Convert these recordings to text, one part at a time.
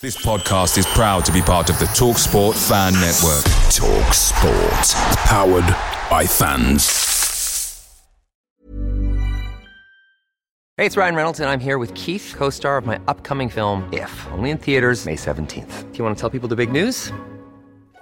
This podcast is proud to be part of the Talk Sport Fan Network. Talk Sport. Powered by fans. Hey, it's Ryan Reynolds, and I'm here with Keith, co star of my upcoming film, If, only in theaters, May 17th. Do you want to tell people the big news?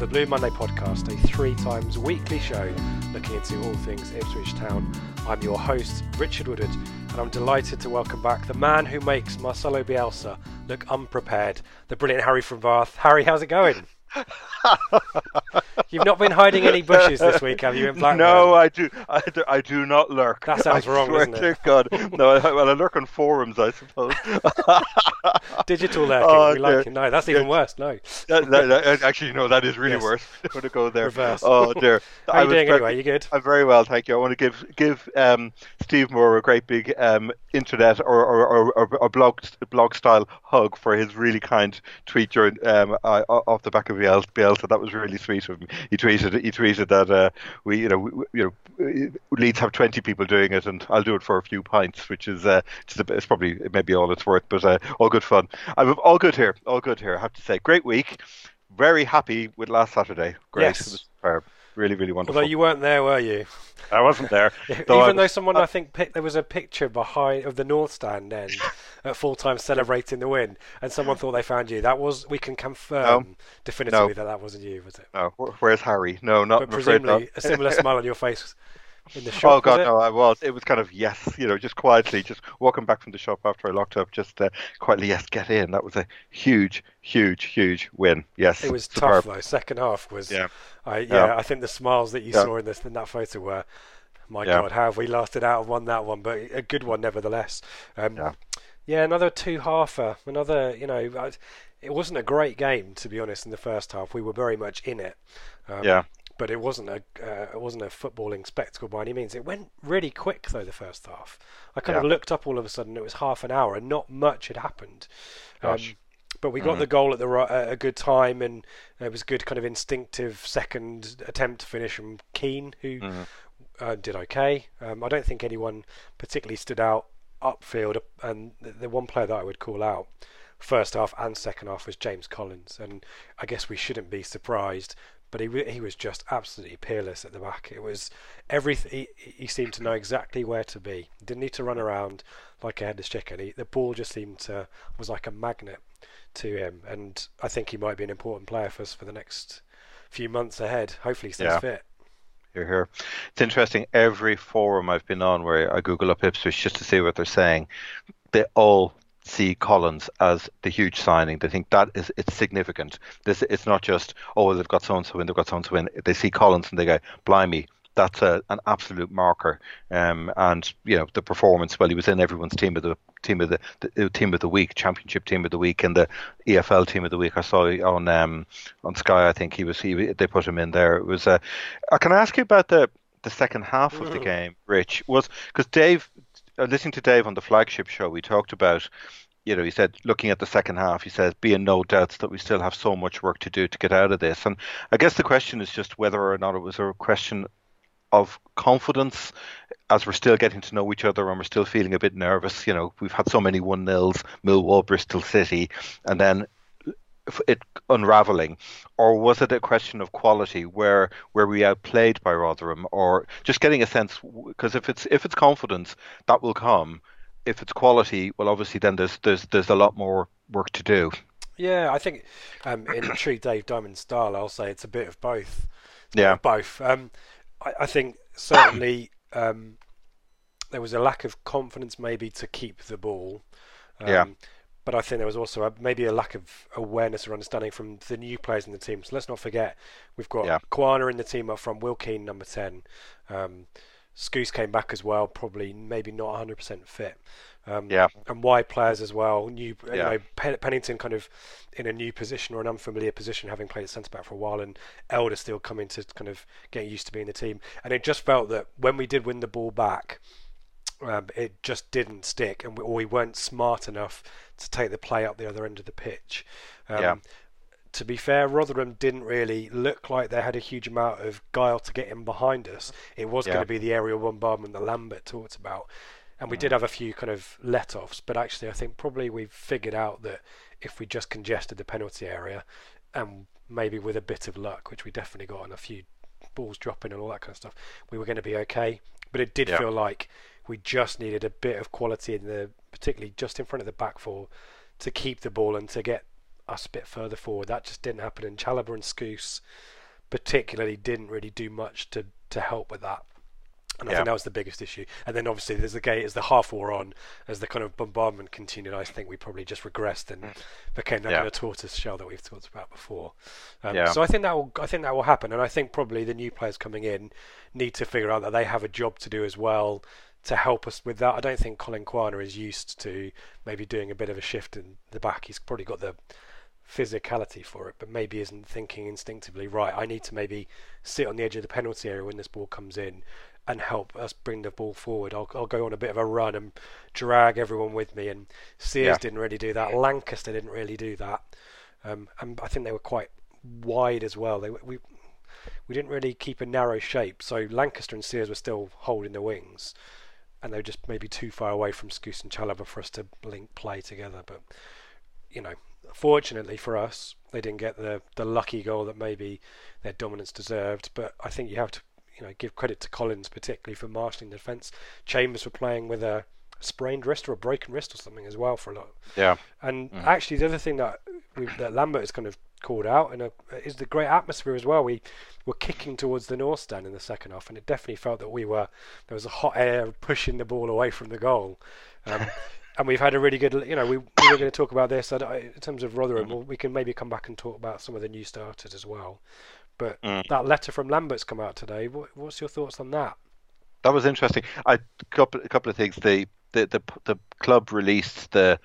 the Blue Monday podcast, a three times weekly show looking into all things Ipswich Town. I'm your host, Richard Woodard, and I'm delighted to welcome back the man who makes Marcelo Bielsa look unprepared, the brilliant Harry from Bath. Harry, how's it going? You've not been hiding any bushes this week, have you? In Blackburn? No, I do. I do, I do not lurk. That sounds I wrong, swear isn't it? God, no. I, well, I lurk on forums, I suppose. Digital lurking. Oh, we like it. No, that's even Yeah. worse. No. That- that- that- actually, no, that is really Yes. worse. I'm going to go there. Reverse. Oh dear. How I you doing anyway? You good? I'm very well, thank you. I want to give give um, Steve Moore a great big um, internet or or, or, or, or blog blog style hug for his really kind tweet during um, off the back of Bielsa. That was really sweet of him. He tweeted he tweeted that uh, we you know we, you know Leeds have 20 people doing it, and I'll do it for a few pints, which is uh, it's, it's probably maybe all it's worth, but uh, all good fun. I'm all good here, all good here. I have to say, great week. Very happy with last Saturday. Great, Yes. It was superb. Really, really wonderful. Although you weren't there, were you? I wasn't there. Even though I though someone, uh, I think, picked, there was a picture behind of the North Stand end at full time celebrating the win, and someone thought they found you. That was we can confirm definitively No. that that wasn't you, was it? No, where's Harry? No, not. But presumably not. a similar smile on your face in the shop. Oh God, no! I was. It was kind of yes, you know, just quietly, just walking back from the shop after I locked up, just uh, quietly, yes, get in. That was a huge, huge, huge win. Yes, It was superb. tough though. Second half was. Yeah. I, yeah, Yeah. I think the smiles that you Yeah. saw in this in that photo were, my Yeah. God, how have we lasted out and won that one? But a good one nevertheless. Um, Yeah. yeah, another two halfer. Another, you know, I- it wasn't a great game to be honest. In the first half, we were very much in it. Um, Yeah. But it wasn't a uh, it wasn't a footballing spectacle by any means. It went really quick though the first half. I kind of looked up all of a sudden. It was half an hour and not much had happened. Um, but we got the goal at the ri- at a good time, and it was good kind of instinctive second attempt to finish from Keane, who uh, did okay. Um, I don't think anyone particularly stood out upfield, and the, the one player that I would call out first half and second half was James Collins, and I guess we shouldn't be surprised. But he he was just absolutely peerless at the back. It was everything. He, he seemed to know exactly where to be. He Didn't need to run around like a headless chicken. He, the ball just seemed to was like a magnet to him, and I think he might be an important player for us for the next few months ahead. Hopefully, he stays Yeah. fit. You're here. It's interesting. Every forum I've been on where I Google up Ipswich just to see what they're saying, they all see Collins as the huge signing. They think that is it's significant. This it's not just oh they've got so and so in, they've got so and so in. They see Collins and they go, blimey, that's a, an absolute marker. Um, and you know the performance. Well, he was in everyone's team of the team of the, the team of the week, championship team of the week, and the EFL team of the week. I saw on um, on Sky. I think he was. He they put him in there. It was. Uh, uh, can I ask you about the the second half of the game, Rich? Was because Dave, listening to Dave on the flagship show, we talked about. You know, he said, looking at the second half, he says, being no doubts that we still have so much work to do to get out of this. And I guess the question is just whether or not it was a question of confidence as we're still getting to know each other and we're still feeling a bit nervous. You know, we've had so many one nils, Millwall, Bristol City, and then it unraveling, or was it a question of quality where where we outplayed by Rotherham, or just getting a sense? Because if it's if it's confidence, that will come. If it's quality, well, obviously then there's there's there's a lot more work to do. Yeah, I think um, in true Dave Diamond style, I'll say it's a bit of both. Yeah, both. Um, I, I, think certainly um, there was a lack of confidence maybe to keep the ball. yeah um, but I think there was also a, maybe a lack of awareness or understanding from the new players in the team. So let's not forget we've got yeah. Quaner in the team up from Will Keane, number ten. Um, Skuse came back as well, probably maybe not 100% fit. Um, yeah. And wide players as well. New, yeah. you know, Pennington kind of in a new position or an unfamiliar position, having played at centre back for a while, and Elder still coming to kind of get used to being the team. And it just felt that when we did win the ball back, um, it just didn't stick, and we, or we weren't smart enough to take the play up the other end of the pitch. Um, yeah. To be fair, Rotherham didn't really look like they had a huge amount of guile to get in behind us. It was yeah. going to be the aerial bombardment that Lambert talked about, and we mm. did have a few kind of let-offs. But actually, I think probably we've figured out that if we just congested the penalty area, and maybe with a bit of luck, which we definitely got on a few balls dropping and all that kind of stuff, we were going to be okay. But it did yeah. feel like we just needed a bit of quality in the, particularly just in front of the back four, to keep the ball and to get us a bit further forward. That just didn't happen. And Chalobah and Skuse particularly didn't really do much to to help with that. And I yeah. think that was the biggest issue. And then obviously there's the gate as the half war on, as the kind of bombardment continued. I think we probably just regressed and mm. became that yeah. kind of tortoise shell that we've talked about before. Um, yeah. So I think that will I think that will happen. And I think probably the new players coming in need to figure out that they have a job to do as well to help us with that. I don't think Collin Quaner is used to maybe doing a bit of a shift in the back. He's probably got the physicality for it, but maybe isn't thinking instinctively, right, I need to maybe sit on the edge of the penalty area when this ball comes in and help us bring the ball forward. I'll, I'll go on a bit of a run and drag everyone with me. And Sears yeah. didn't really do that. Lancaster didn't really do that. Um, and I think they were quite wide as well. They we we didn't really keep a narrow shape, so Lancaster and Sears were still holding the wings and they're just maybe too far away from Skuse and Chalobah for us to link play together. But you know, fortunately for us, they didn't get the the lucky goal that maybe their dominance deserved. But I think you have to you know give credit to Collins particularly for marshalling the defence. Chambers were playing with a sprained wrist or a broken wrist or something as well for a lot. Yeah. And mm. actually, the other thing that that Lambert has kind of called out and a, is the great atmosphere as well. We were kicking towards the north stand in the second half, and it definitely felt that we were there was a hot air pushing the ball away from the goal. Um, and we've had a really good, you know, we, we were going to talk about this in terms of Rotherham. Mm. we can maybe come back and talk about some of the new starters as well. But mm. that letter from Lambert's come out today. What, what's your thoughts on that? That was interesting. I couple a couple of things. The the the, the club released the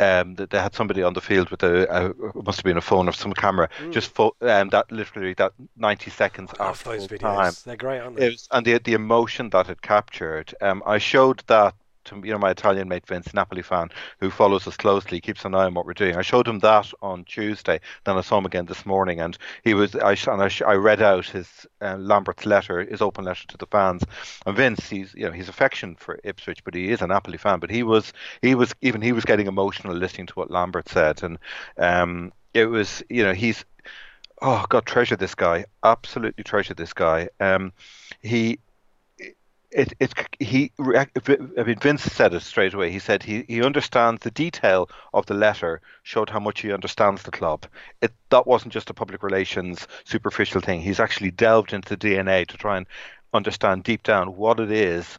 um, they had somebody on the field with a, a must have been a phone or some camera, mm. just fo- um, that literally that ninety seconds I after those videos. Time. They're great, aren't they? Was, and the the emotion that it captured. Um, I showed that to you know my Italian mate Vince, Napoli fan, who follows us closely, keeps an eye on what we're doing. I showed him that on Tuesday. Then I saw him again this morning, and he was I and I, I read out his uh, Lambert's letter, his open letter to the fans. And Vince, he's you know he's affection for Ipswich, but he is a Napoli fan. But he was he was even he was getting emotional listening to what Lambert said, and um, it was you know he's oh God, treasure this guy, absolutely treasure this guy. Um, he it, it he I mean Vince said it straight away. He said he, he understands the detail of the letter showed how much he understands the club. It that wasn't just a public relations superficial thing. He's actually delved into the DNA to try and understand deep down what it is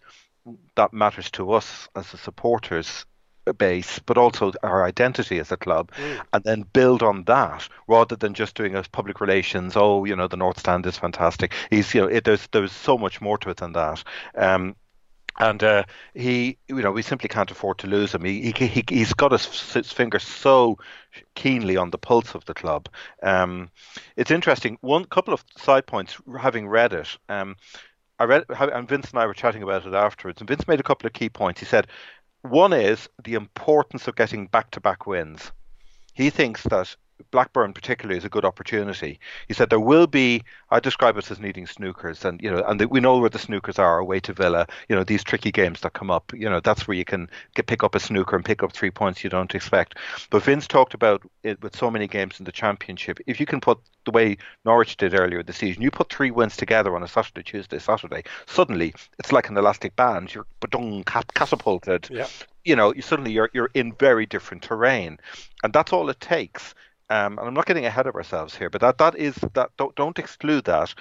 that matters to us as the supporters base, but also our identity as a club, mm. and then build on that rather than just doing a public relations. Oh, you know, the North Stand is fantastic. He's, you know, it, there's there's so much more to it than that. Um, and uh, he, you know, we simply can't afford to lose him. He, he, he he's got his, his finger so keenly on the pulse of the club. Um, it's interesting. One couple of side points, having read it. Um, I read, and Vince and I were chatting about it afterwards. And Vince made a couple of key points. He said one is the importance of getting back to back wins. He thinks that Blackburn particularly is a good opportunity. He said there will be. I describe it as needing snookers, and you know, and the, we know where the snookers are away to Villa. You know, these tricky games that come up. You know, that's where you can get pick up a snooker and pick up three points you don't expect. But Vince talked about it with so many games in the championship. If you can put the way Norwich did earlier this season, you put three wins together on a Saturday, Tuesday, Saturday. Suddenly, it's like an elastic band. You're catapulted. Yeah. You know, you suddenly you're you're in very different terrain, and that's all it takes. Um, and I'm not getting ahead of ourselves here, but that that is that don't, don't exclude that.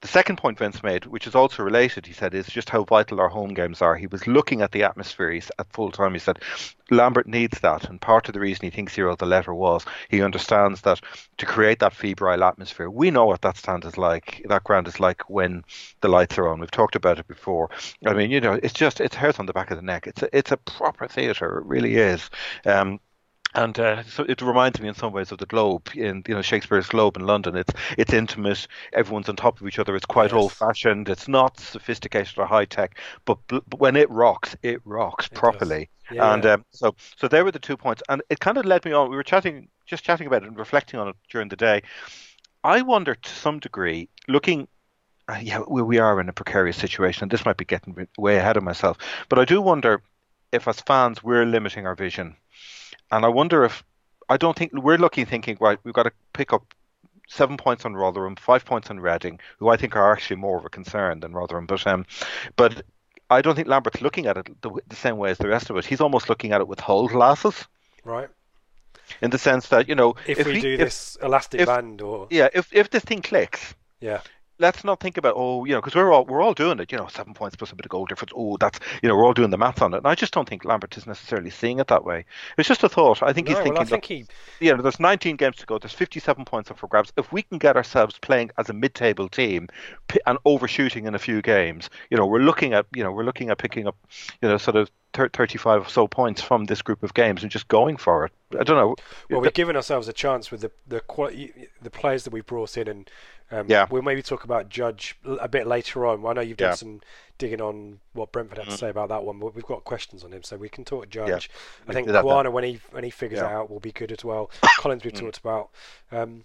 The second point Vince made, which is also related, he said, is just how vital our home games are. He was looking at the atmosphere at full time. He said Lambert needs that, and part of the reason he thinks he wrote the letter was he understands that to create that febrile atmosphere, we know what that stand is like. That ground is like when the lights are on. We've talked about it before. I mean, you know, it's just it's hairs on the back of the neck. It's a, it's a proper theatre. It really is. Um, and uh, so it reminds me in some ways of the Globe in you know Shakespeare's Globe in London. It's it's intimate. Everyone's on top of each other. It's quite yes. old fashioned. It's not sophisticated or high tech. But, but when it rocks, it rocks it properly. Yeah, and Um, so so there were the two points, and it kind of led me on. We were chatting, just chatting about it and reflecting on it during the day. I wonder to some degree, looking uh, yeah, we, we are in a precarious situation, and this might be getting way ahead of myself. But I do wonder if, as fans, we're limiting our vision and I wonder if I don't think we're looking thinking right. We've got to pick up seven points on Rotherham, five points on Reading, who I think are actually more of a concern than Rotherham. But um, but I don't think Lambert's looking at it the, the same way as the rest of us. He's almost looking at it with whole glasses. Right. In the sense that you know, if, if we, we do if, this elastic if, band, or yeah, if if this thing clicks, yeah, let's not think about oh you know because we're all we're all doing it you know seven points plus a bit of goal difference. Oh that's you know we're all doing the maths on it. And I just don't think Lambert is necessarily seeing it that way. It's just a thought. I think no, he's thinking well, think that, he... you know there's 19 games to go. There's 57 points up for grabs. If we can get ourselves playing as a mid-table team and overshooting in a few games you know we're looking at you know we're looking at picking up you know sort of 35 or so points from this group of games and just going for it. I don't know. Well, we've given ourselves a chance with the the quality, the players that we brought in, and um, yeah. we'll maybe talk about Judge a bit later on. I know you've done yeah. some digging on what Brentford had mm-hmm. to say about that one, but we've got questions on him, so we can talk Judge. Yeah. I think Quaner, when he when he figures out, will be good as well. Collins, we've mm. talked about. Um,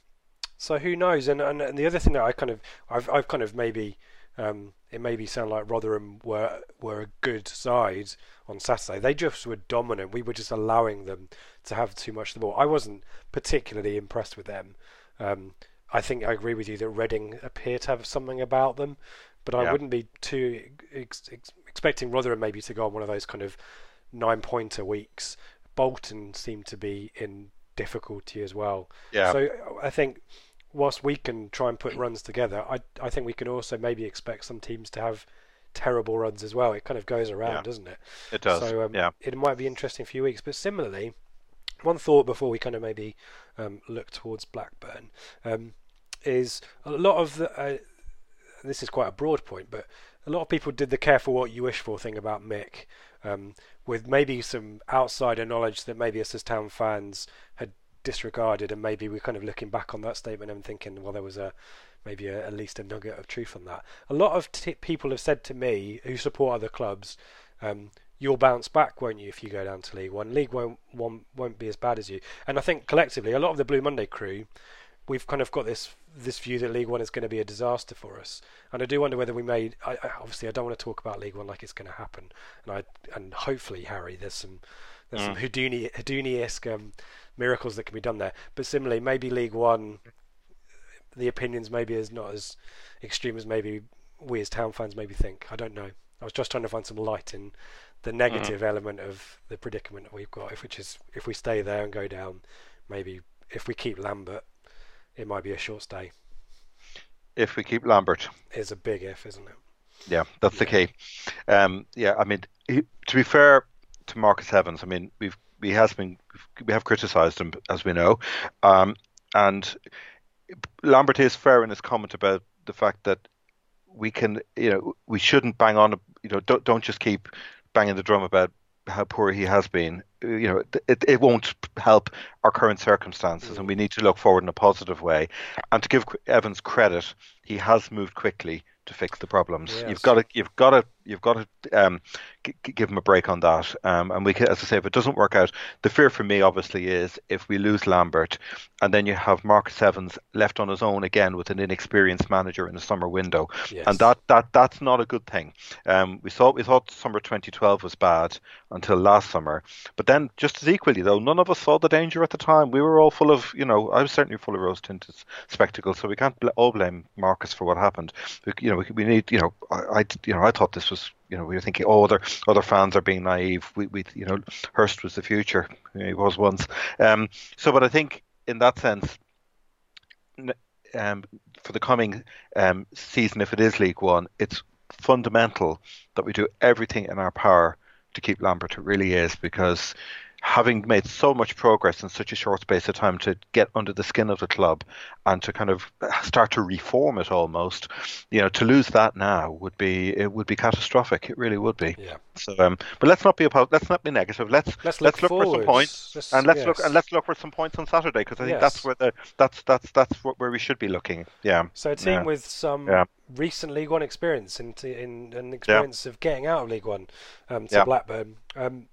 so who knows? And, and, and the other thing that I kind of I've I've kind of maybe um, it maybe sound like Rotherham were were a good side on Saturday. They just were dominant. We were just allowing them to have too much of the ball. I wasn't particularly impressed with them. Um, I think I agree with you that Reading appear to have something about them, but I wouldn't be too ex- ex- expecting Rotherham maybe to go on one of those kind of nine pointer weeks. Bolton seemed to be in difficulty as well. Yeah. So I think whilst we can try and put runs together, I I think we can also maybe expect some teams to have terrible runs as well. It kind of goes around, yeah. doesn't it? It does. So um, yeah. it might be interesting a few weeks. But similarly, one thought before we kind of maybe um, look towards Blackburn um, is a lot of the. Uh, this is quite a broad point, but a lot of people did the careful what you wish for thing about Mick, um, with maybe some outsider knowledge that maybe us as town fans disregarded, and maybe we're kind of looking back on that statement and thinking, well, there was a maybe a, at least a nugget of truth on that. A lot of t- people have said to me who support other clubs, um, you'll bounce back, won't you, if you go down to League One? League One won't, won't be as bad as you. And I think collectively, a lot of the Blue Monday crew, we've kind of got this this view that League One is going to be a disaster for us. And I do wonder whether we made. I, obviously, I don't want to talk about League One like it's going to happen. And I and hopefully, Harry, there's some there's mm. some Houdini Houdini-esque um, miracles that can be done there. But similarly, maybe League One, the opinions maybe is not as extreme as maybe we as town fans maybe think. I don't know. I was just trying to find some light in the mm. negative mm. element of the predicament that we've got. Which is if we stay there and go down, maybe if we keep Lambert, it might be a short stay. If we keep Lambert, is a big if, isn't it? Yeah, that's yeah. the key. Um, yeah, I mean, he, to be fair to Marcus Evans, I mean, we've he has been we have criticised him as we know, um, and Lambert is fair in his comment about the fact that we can, you know, we shouldn't bang on, you know, don't don't just keep banging the drum about how poor he has been. You know, it, it won't help our current circumstances, and we need to look forward in a positive way. And to give Evans credit, he has moved quickly to fix the problems. Yes. You've got to you've got to you've got to um, g- give him a break on that. Um, and we can, as I say, if it doesn't work out, the fear for me obviously is if we lose Lambert, and then you have Marcus Evans left on his own again with an inexperienced manager in the summer window, Yes. and that, that that's not a good thing. Um, we thought we thought summer 2012 was bad until last summer, but then just as equally though, none of us saw the danger at the time. We were all full of, you know, I was certainly full of rose tinted spectacles, so we can't bl- all blame Marcus for what happened. We, you know, we, we need, you know, I, I, you know, I thought this was, you know, we were thinking, oh, other other fans are being naive. We, we you know, Hurst was the future. You know, he was once. Um, so, but I think in that sense, um, for the coming um, season, if it is League One, it's fundamental that we do everything in our power to keep Lambert. It really is because having made so much progress in such a short space of time to get under the skin of the club and to kind of start to reform it almost, you know, to lose that now would be it would be catastrophic. It really would be. Yeah. So, um, but let's not be about, let's not be negative. Let's Let's let's look look, for some points Let's- and let's look and let's look for some points on Saturday because I think Yes. that's where the that's that's that's what, where we should be looking. Yeah. So a team Yeah. with some Yeah. recent League One experience and in, an experience of getting out of League One um, to Yeah. Blackburn, um,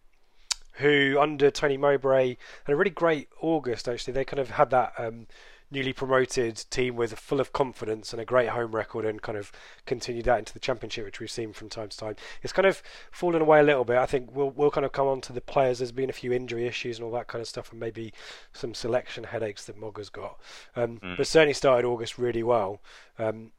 who under Tony Mowbray had a really great August. Actually, they kind of had that um, newly promoted team with full of confidence and a great home record, and kind of continued that into the Championship, which we've seen from time to time. It's kind of fallen away a little bit. I think we'll we'll kind of come on to the players. There's been a few injury issues and all that kind of stuff, and maybe some selection headaches that Mogga's got. Um, But certainly started August really well. Um,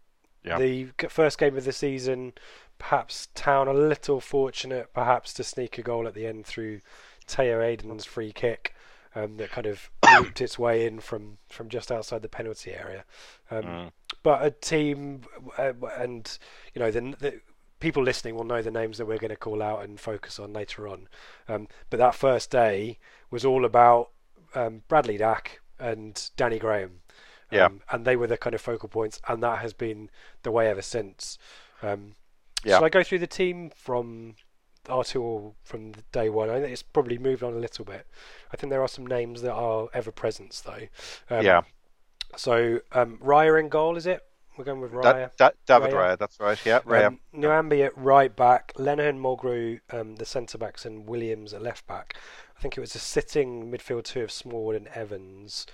Yeah. the first game of the season, perhaps Town a little fortunate, perhaps to sneak a goal at the end through Teo Aiden's free kick um, that kind of looped its way in from, from just outside the penalty area. Um, But a team, uh, and you know, the, the people listening will know the names that we're going to call out and focus on later on. Um, but that first day was all about um, Bradley Dack and Danny Graham. Yeah. Um, and they were the kind of focal points, and that has been the way ever since. Um, Yeah. Shall I go through the team from R2 or from day one? I think it's probably moved on a little bit. I think there are some names that are ever present, though. Um, yeah. So, um, Raya in goal, is it? We're going with Raya. That, that, David Raya. Raya, that's right. Yeah, Raya. Um, Nyambe at right back, Lenihan Mulgrew, um, the centre backs, and Williams at left back. I think it was a sitting midfield two of Small and Evans.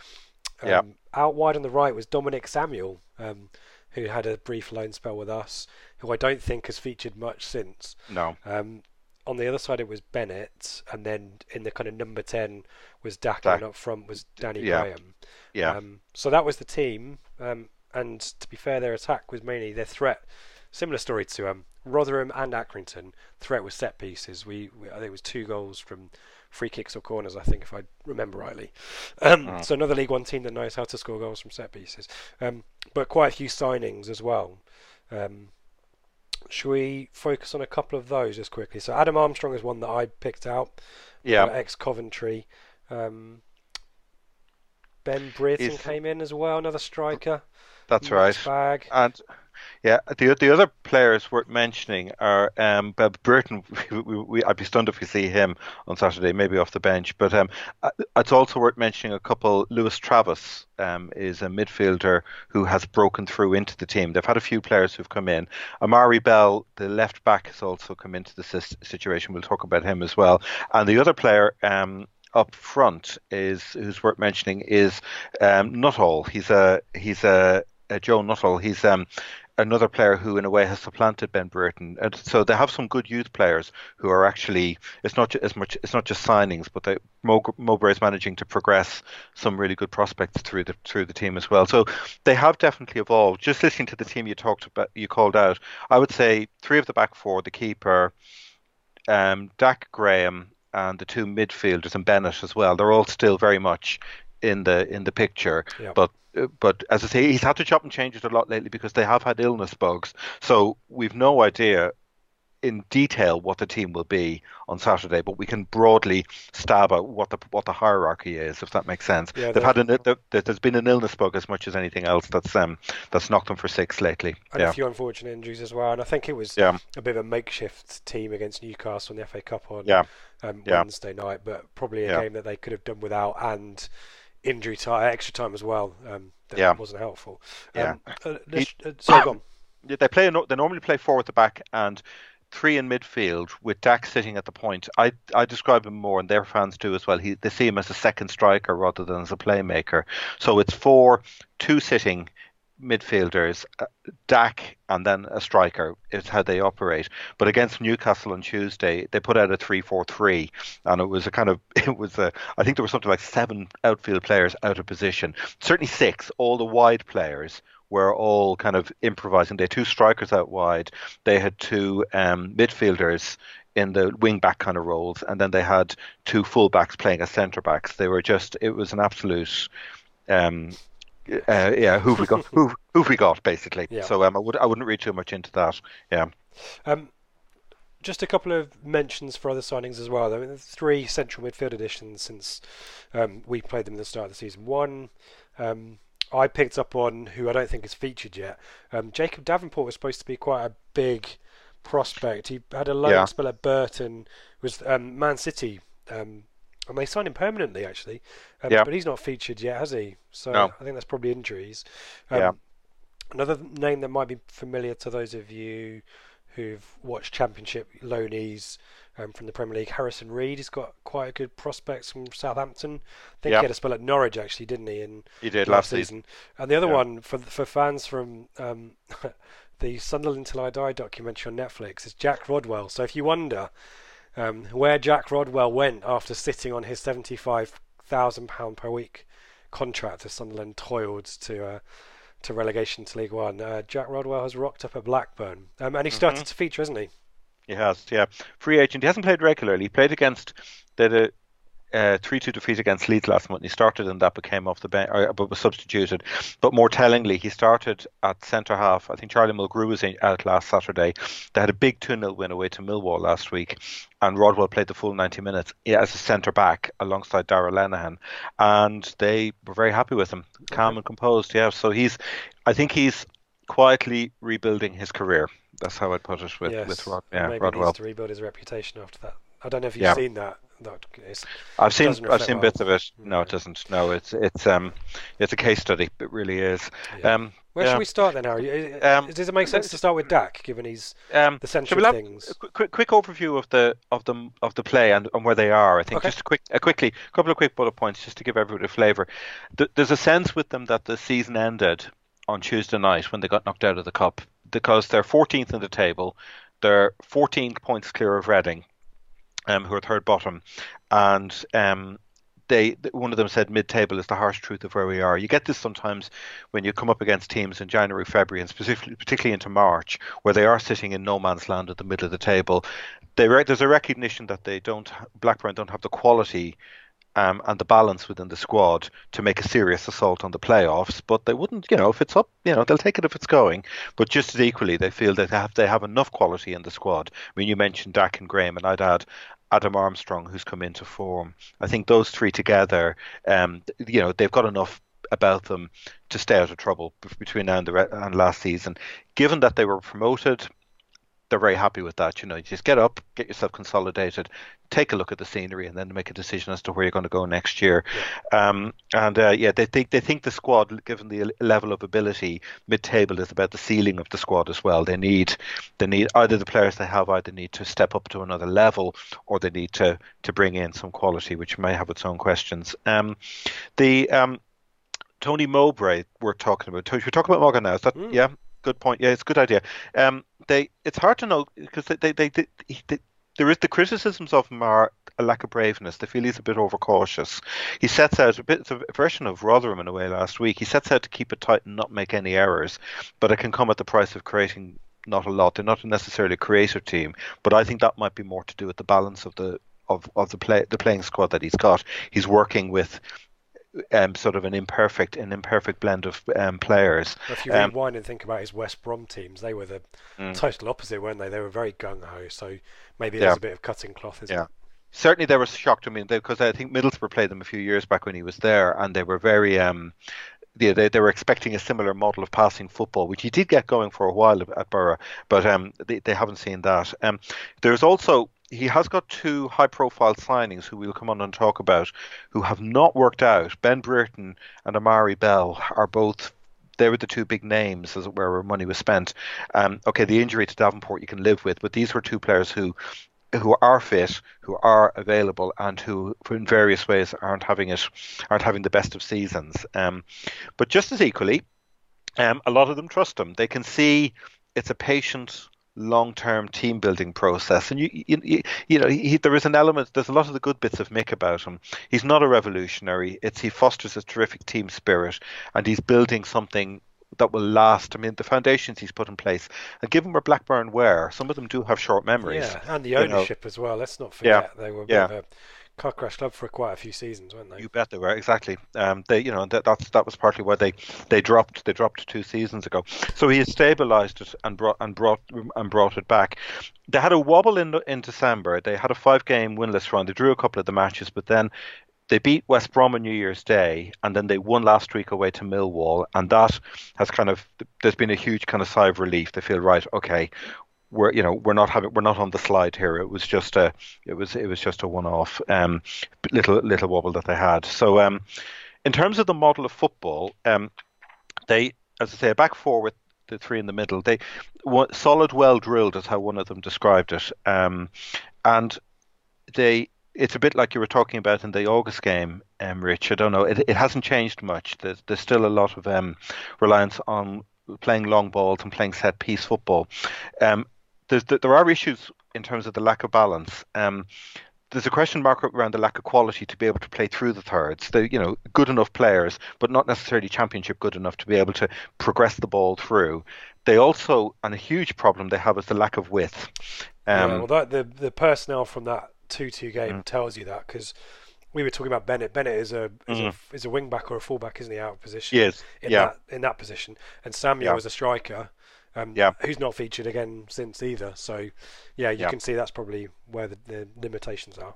Um, Yeah. Out wide on the right was Dominic Samuel, um, who had a brief loan spell with us, who I don't think has featured much since. no. Um, on the other side, it was Bennett, and then in the kind of number ten was Dack, Dack. and up front was Danny Yeah. Graham. Yeah. Um, so that was the team. Um, and to be fair, their attack was mainly their threat. Similar story to um, Rotherham and Accrington. Threat was set pieces. We, we I think it was two goals from free kicks or corners. I think if I remember rightly. Um, So another League One team that knows how to score goals from set pieces. Um, but quite a few signings as well. Um, should we focus on a couple of those just quickly? So Adam Armstrong is one that I picked out. Yeah. Ex Coventry. Um, ben Brereton Is- came in as well, another striker. That's right. Bag. And yeah, the the other players worth mentioning are um, Bob Burton. We, we, we, I'd be stunned if we see him on Saturday, maybe off the bench. But um, uh, it's also worth mentioning a couple. Lewis Travis um, is a midfielder who has broken through into the team. They've had a few players who've come in. Amari Bell, the left back, has also come into the situation. We'll talk about him as well. And the other player. Um, up front is who's worth mentioning is um, Nuttall. He's a he's a, a Joe Nuttall. He's um, another player who, in a way, has supplanted Ben Brereton. And so they have some good youth players who are actually. It's not as much. It's not just signings, but they, Mo- Mowbray is managing to progress some really good prospects through the through the team as well. So they have definitely evolved. Just listening to the team you talked about, you called out. I would say three of the back four, the keeper, um, Dack Graham, and the two midfielders and Bennett as well. They're all still very much in the in the picture, Yeah. but. uh, But as I say, he's had to chop and change it a lot lately because they have had illness bugs. So we've no idea in detail what the team will be on Saturday, but we can broadly stab at what the what the hierarchy is, if that makes sense. Yeah, They've had an, there- there's been an illness bug as much as anything else that's um that's knocked them for six lately. And yeah, a few unfortunate injuries as well. And I think it was Yeah. a bit of a makeshift team against Newcastle in the FA Cup on Yeah. um. Wednesday night, but probably a game that they could have done without and injury time, extra time as well. Um, that Yeah. wasn't helpful. Yeah. Um, uh, let's- uh, sorry, go on. They play. They normally play four at the back, and three in midfield with Dack sitting at the point. I I describe him more, and their fans do as well. He they see him as a second striker rather than as a playmaker. So it's four, two sitting midfielders, uh, Dack, and then a striker is how they operate. But against Newcastle on Tuesday, they put out a three-four-three, and it was a kind of it was a I think there was something like seven outfield players out of position, certainly six. All the wide players were all kind of improvising. They had two strikers out wide. They had two um, midfielders in the wing back kind of roles, and then they had two fullbacks playing as centre backs. They were just it was an absolute. Um, uh, yeah, who we got? who who we got? Basically. Yeah. So um, I would I wouldn't read too much into that. Yeah. Um, just a couple of mentions for other signings as well. I mean, three central midfield additions since um, we played them at the start of the season. One, um, I picked up on who I don't think is featured yet. Um, Jacob Davenport was supposed to be quite a big prospect. He had a loan Yeah. spell at Burton. Was um, Man City. Um, and they signed him permanently, actually. Um, Yeah. But he's not featured yet, has he? So No. I think that's probably injuries. Um, Yeah. Another name that might be familiar to those of you who've watched Championship loanees um, from the Premier League, Harrison Reed has got quite a good prospects from Southampton. I think Yeah. he had a spell at Norwich actually, didn't he? In He did last season. And the other Yeah. one for for fans from um, the Sunderland Till I Die documentary on Netflix is Jack Rodwell. So if you wonder um, where Jack Rodwell went after sitting on his seventy-five thousand pound per week contract as Sunderland toiled to uh, to relegation to League One, uh, Jack Rodwell has rocked up at Blackburn, um, and he started to feature, hasn't he? He has, yeah. Free agent. He hasn't played regularly. He played against the uh, three-two defeat against Leeds last month. He started and that became off the bench, or, but was substituted. But more tellingly, he started at centre half. I think Charlie Mulgrew was in, out last Saturday. They had a big 2-0 win away to Millwall last week, and Rodwell played the full 90 minutes as a centre back alongside Darragh Lenihan, and they were very happy with him, calm and composed. Yeah, so he's, I think he's quietly rebuilding his career. That's how I'd put it with yes. with Rod, yeah, Maybe Rodwell. needs to rebuild his reputation after that. I don't know if you've Yeah. seen that. That it's, I've seen I've seen bits of it. No, it doesn't. No, it's it's um it's a case study. It really is. Yeah. Um, Where yeah. should we start then, Harry? Um, Does it make sense to start with Dack, given he's Um, the central we have things? quick, quick, overview of the of the of the play and, and where they are. I think Okay. just a quick, a quickly, a couple of quick bullet points just to give everybody a flavour. Th- there's a sense with them that the season ended on Tuesday night when they got knocked out of the cup because they're 14th in the table. They're 14 points clear of Reading, um, who are third bottom, and um, they one of them said mid-table is the harsh truth of where we are. You get this sometimes when you come up against teams in January, February, and specifically particularly into March, where they are sitting in no man's land at the middle of the table. They re- there's a recognition that they don't Blackburn don't have the quality. Um, and the balance within the squad to make a serious assault on the playoffs, but they wouldn't, you know, if it's up, you know, they'll take it if it's going. But just as equally, they feel that they have they have enough quality in the squad. I mean, you mentioned Dack and Graham, and I'd add Adam Armstrong, who's come into form. I think those three together, um, you know, they've got enough about them to stay out of trouble between now and, the re- and last season. Given that they were promoted, they're very happy with that. You know, you just get up, get yourself consolidated, take a look at the scenery, and then make a decision as to where you're going to go next year. Um, and uh, yeah, they think they think the squad, given the level of ability, mid-table is about the ceiling of the squad as well. They need they need either the players they have either need to step up to another level, or they need to to bring in some quality, which may have its own questions. Um, the um, Tony Mowbray we're talking about. Should we talk about Morgan now? Is that yeah? Good point. Yeah, it's a good idea. Um, they it's hard to know because they they, they, they, they there is the criticisms of him are a lack of braveness. They feel he's a bit overcautious. He sets out a bit it's a version of Rotherham in a way last week. He sets out to keep it tight and not make any errors, but it can come at the price of creating not a lot. They're not necessarily a creative team, but I think that might be more to do with the balance of the of, of the play the playing squad that he's got. He's working with um, sort of an imperfect an imperfect blend of um, players. If you Um, rewind and think about his West Brom teams, they were the Mm. total opposite, weren't they? They were very gung ho. So maybe Yeah. there's a bit of cutting cloth, isn't Yeah. it? certainly they were shocked. I mean, because I think Middlesbrough played them a few years back when he was there, and they were very. Um, yeah, they, they were expecting a similar model of passing football, which he did get going for a while at- at Boro, but um, they, they haven't seen that. Um, there's also he has got two high-profile signings who we'll come on and talk about, who have not worked out. Ben Brereton and Amari Bell are both they were the two big names as it were where money was spent. Um, okay, the injury to Davenport you can live with, but these were two players who who are fit, who are available, and who, in various ways, aren't having it, aren't having the best of seasons. Um, but just as equally, um, a lot of them trust him. They can see it's a patient, long-term team building process and you you, you know he, there is an element there's a lot of the good bits of Mick about him he's not a revolutionary it's he fosters a terrific team spirit and he's building something that will last. I mean, the foundations he's put in place, and given where Blackburn were, some of them do have short memories. Yeah, and the ownership you know. as well. Let's not forget yeah. they were a yeah. Car crash club for quite a few seasons, weren't they? You bet they were exactly. Um, they, you know, that that's that was partly why they they dropped they dropped two seasons ago. So he has stabilised it and brought and brought and brought it back. They had a wobble in in December. They had a five game winless run. They drew a couple of the matches, but then they beat West Brom on New Year's Day, and then they won last week away to Millwall, and that has kind of there's been a huge kind of sigh of relief. They feel right, okay, we're you know we're not having we're not on the slide here. It was just a it was it was just a one-off um, little little wobble that they had. So um, in terms of the model of football, um, they as I say back four with the three in the middle. They solid, well drilled is how one of them described it, um, and they it's a bit like you were talking about in the August game, um, Rich. I don't know. It, it hasn't changed much. There's, there's still a lot of um, reliance on playing long balls and playing set piece football. Um, there are issues in terms of the lack of balance. Um, there's a question mark around the lack of quality to be able to play through the thirds. They, you know, good enough players, but not necessarily championship good enough to be able to progress the ball through. They also, and a huge problem they have is the lack of width. Um, yeah, well, that, the the personnel from that two-two game mm. tells you that because we were talking about Bennett. Bennett is a is, mm. a is a wing back or a fullback, isn't he? Out of position. Yes. In yeah. that in that position, and Samuel yeah. is a striker. Um, yeah. Who's not featured again since either. So, yeah, you yeah. can see that's probably where the, the limitations are.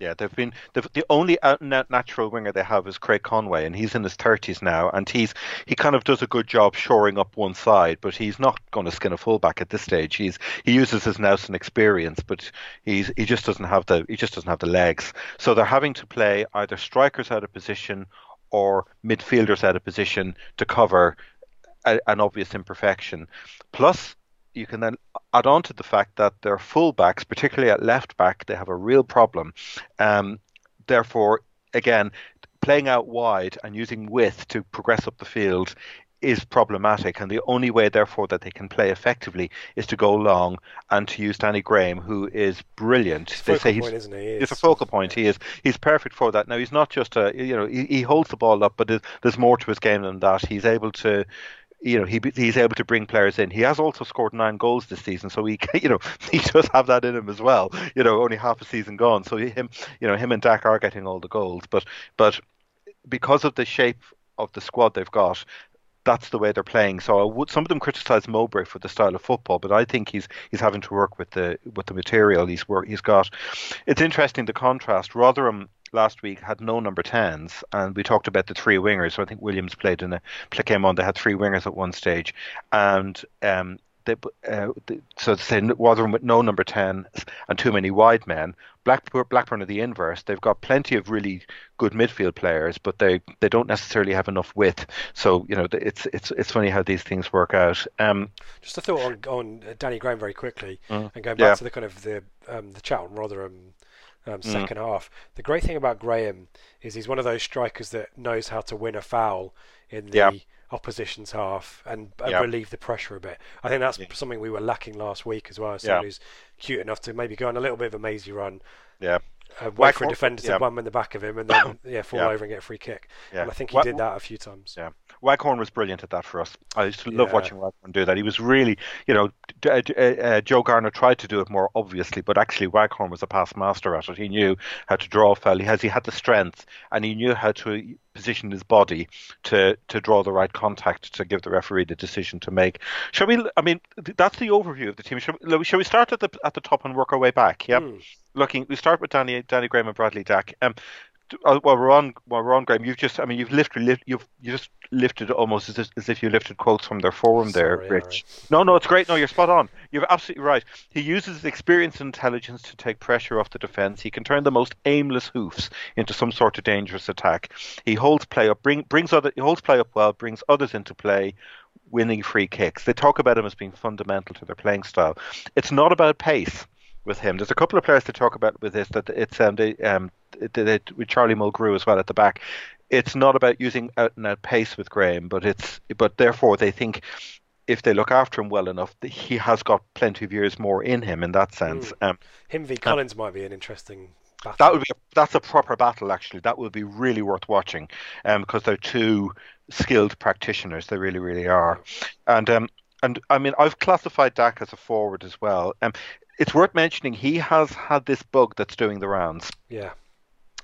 Yeah, they've been the, the only out natural winger they have is Craig Conway, and he's in his thirties now, and he's he kind of does a good job shoring up one side, but he's not going to skin a fullback at this stage. He's he uses his Nelson experience, but he's he just doesn't have the he just doesn't have the legs. So they're having to play either strikers out of position or midfielders out of position to cover a, an obvious imperfection. Plus, you can then add on to the fact that their fullbacks, particularly at left back, they have a real problem. Um, therefore, again, playing out wide and using width to progress up the field is problematic, and the only way, therefore, that they can play effectively is to go long and to use Danny Graham, who is brilliant. He's they say he's, point, he? he's a focal point. He is. He's perfect for that. Now he's not just a you know he, he holds the ball up, but there's more to his game than that. He's able to you know he he's able to bring players in. He has also scored nine goals this season, so he you know he does have that in him as well. You know, only half a season gone, so him you know him and Dack are getting all the goals, but but because of the shape of the squad they've got. That's the way they're playing. So would, some of them criticise Mowbray for the style of football, but I think he's he's having to work with the with the material he's work he's got. It's interesting the contrast. Rotherham last week had no number 10s, and we talked about the three wingers. So I think Williams played in a came on. They had three wingers at one stage, and um, they, uh, so to say, Rotherham with no number 10 and too many wide men. Blackburn, Blackburn are the inverse. They've got plenty of really good midfield players, but they, they don't necessarily have enough width. So you know, it's it's it's funny how these things work out. Um, Just a thought on, on Danny Graham very quickly, mm, and going back yeah. to the kind of the um, the chat on Rotherham um, mm. second mm. half. The great thing about Graham is he's one of those strikers that knows how to win a foul in the yeah. opposition's half and, and yeah. relieve the pressure a bit. I think that's yeah. something we were lacking last week as well. Someone who's cute enough to maybe go on a little bit of a mazy run. Yeah. Uh, wait for a defender to bum in the back of him and then yeah fall over and get a free kick. And I think he did that a few times. Yeah. Waghorn was brilliant at that for us. I used to love yeah. watching Waghorn do that. He was really, you know, uh, uh, Joe Garner tried to do it more obviously, but actually Waghorn was a past master at it. He knew how to draw a foul. He has he had the strength, and he knew how to position his body to to draw the right contact to give the referee the decision to make. Shall we? I mean, that's the overview of the team. Shall we, shall we start at the at the top and work our way back? Yeah. Mm. Looking, we start with Danny Danny Graham and Bradley Dack. Um, Uh, while we're on while we're on Graham, you've just I mean you've literally you've you just lifted almost as if, as if you lifted quotes from their forum there, Rich. No, no, it's great. No, you're spot on. You're absolutely right. He uses his experience and intelligence to take pressure off the defense. He can turn the most aimless hoofs into some sort of dangerous attack. He holds play up, bring, brings other he holds play up well, brings others into play. Winning free kicks. They talk about him as being fundamental to their playing style. It's not about pace with him. There's a couple of players to talk about with this that it's um, they, um they, they, with Charlie Mulgrew as well at the back. It's not about using out and out pace with Graham, but it's but therefore they think if they look after him well enough, he has got plenty of years more in him in that sense. Um, Him v Collins might be an interesting battle. that would be a, that's a proper battle actually. That would be really worth watching, um, because they're two skilled practitioners. They really, really are. And um, and I mean, I've classified Dack as a forward as well. Um, it's worth mentioning he has had this bug that's doing the rounds. yeah,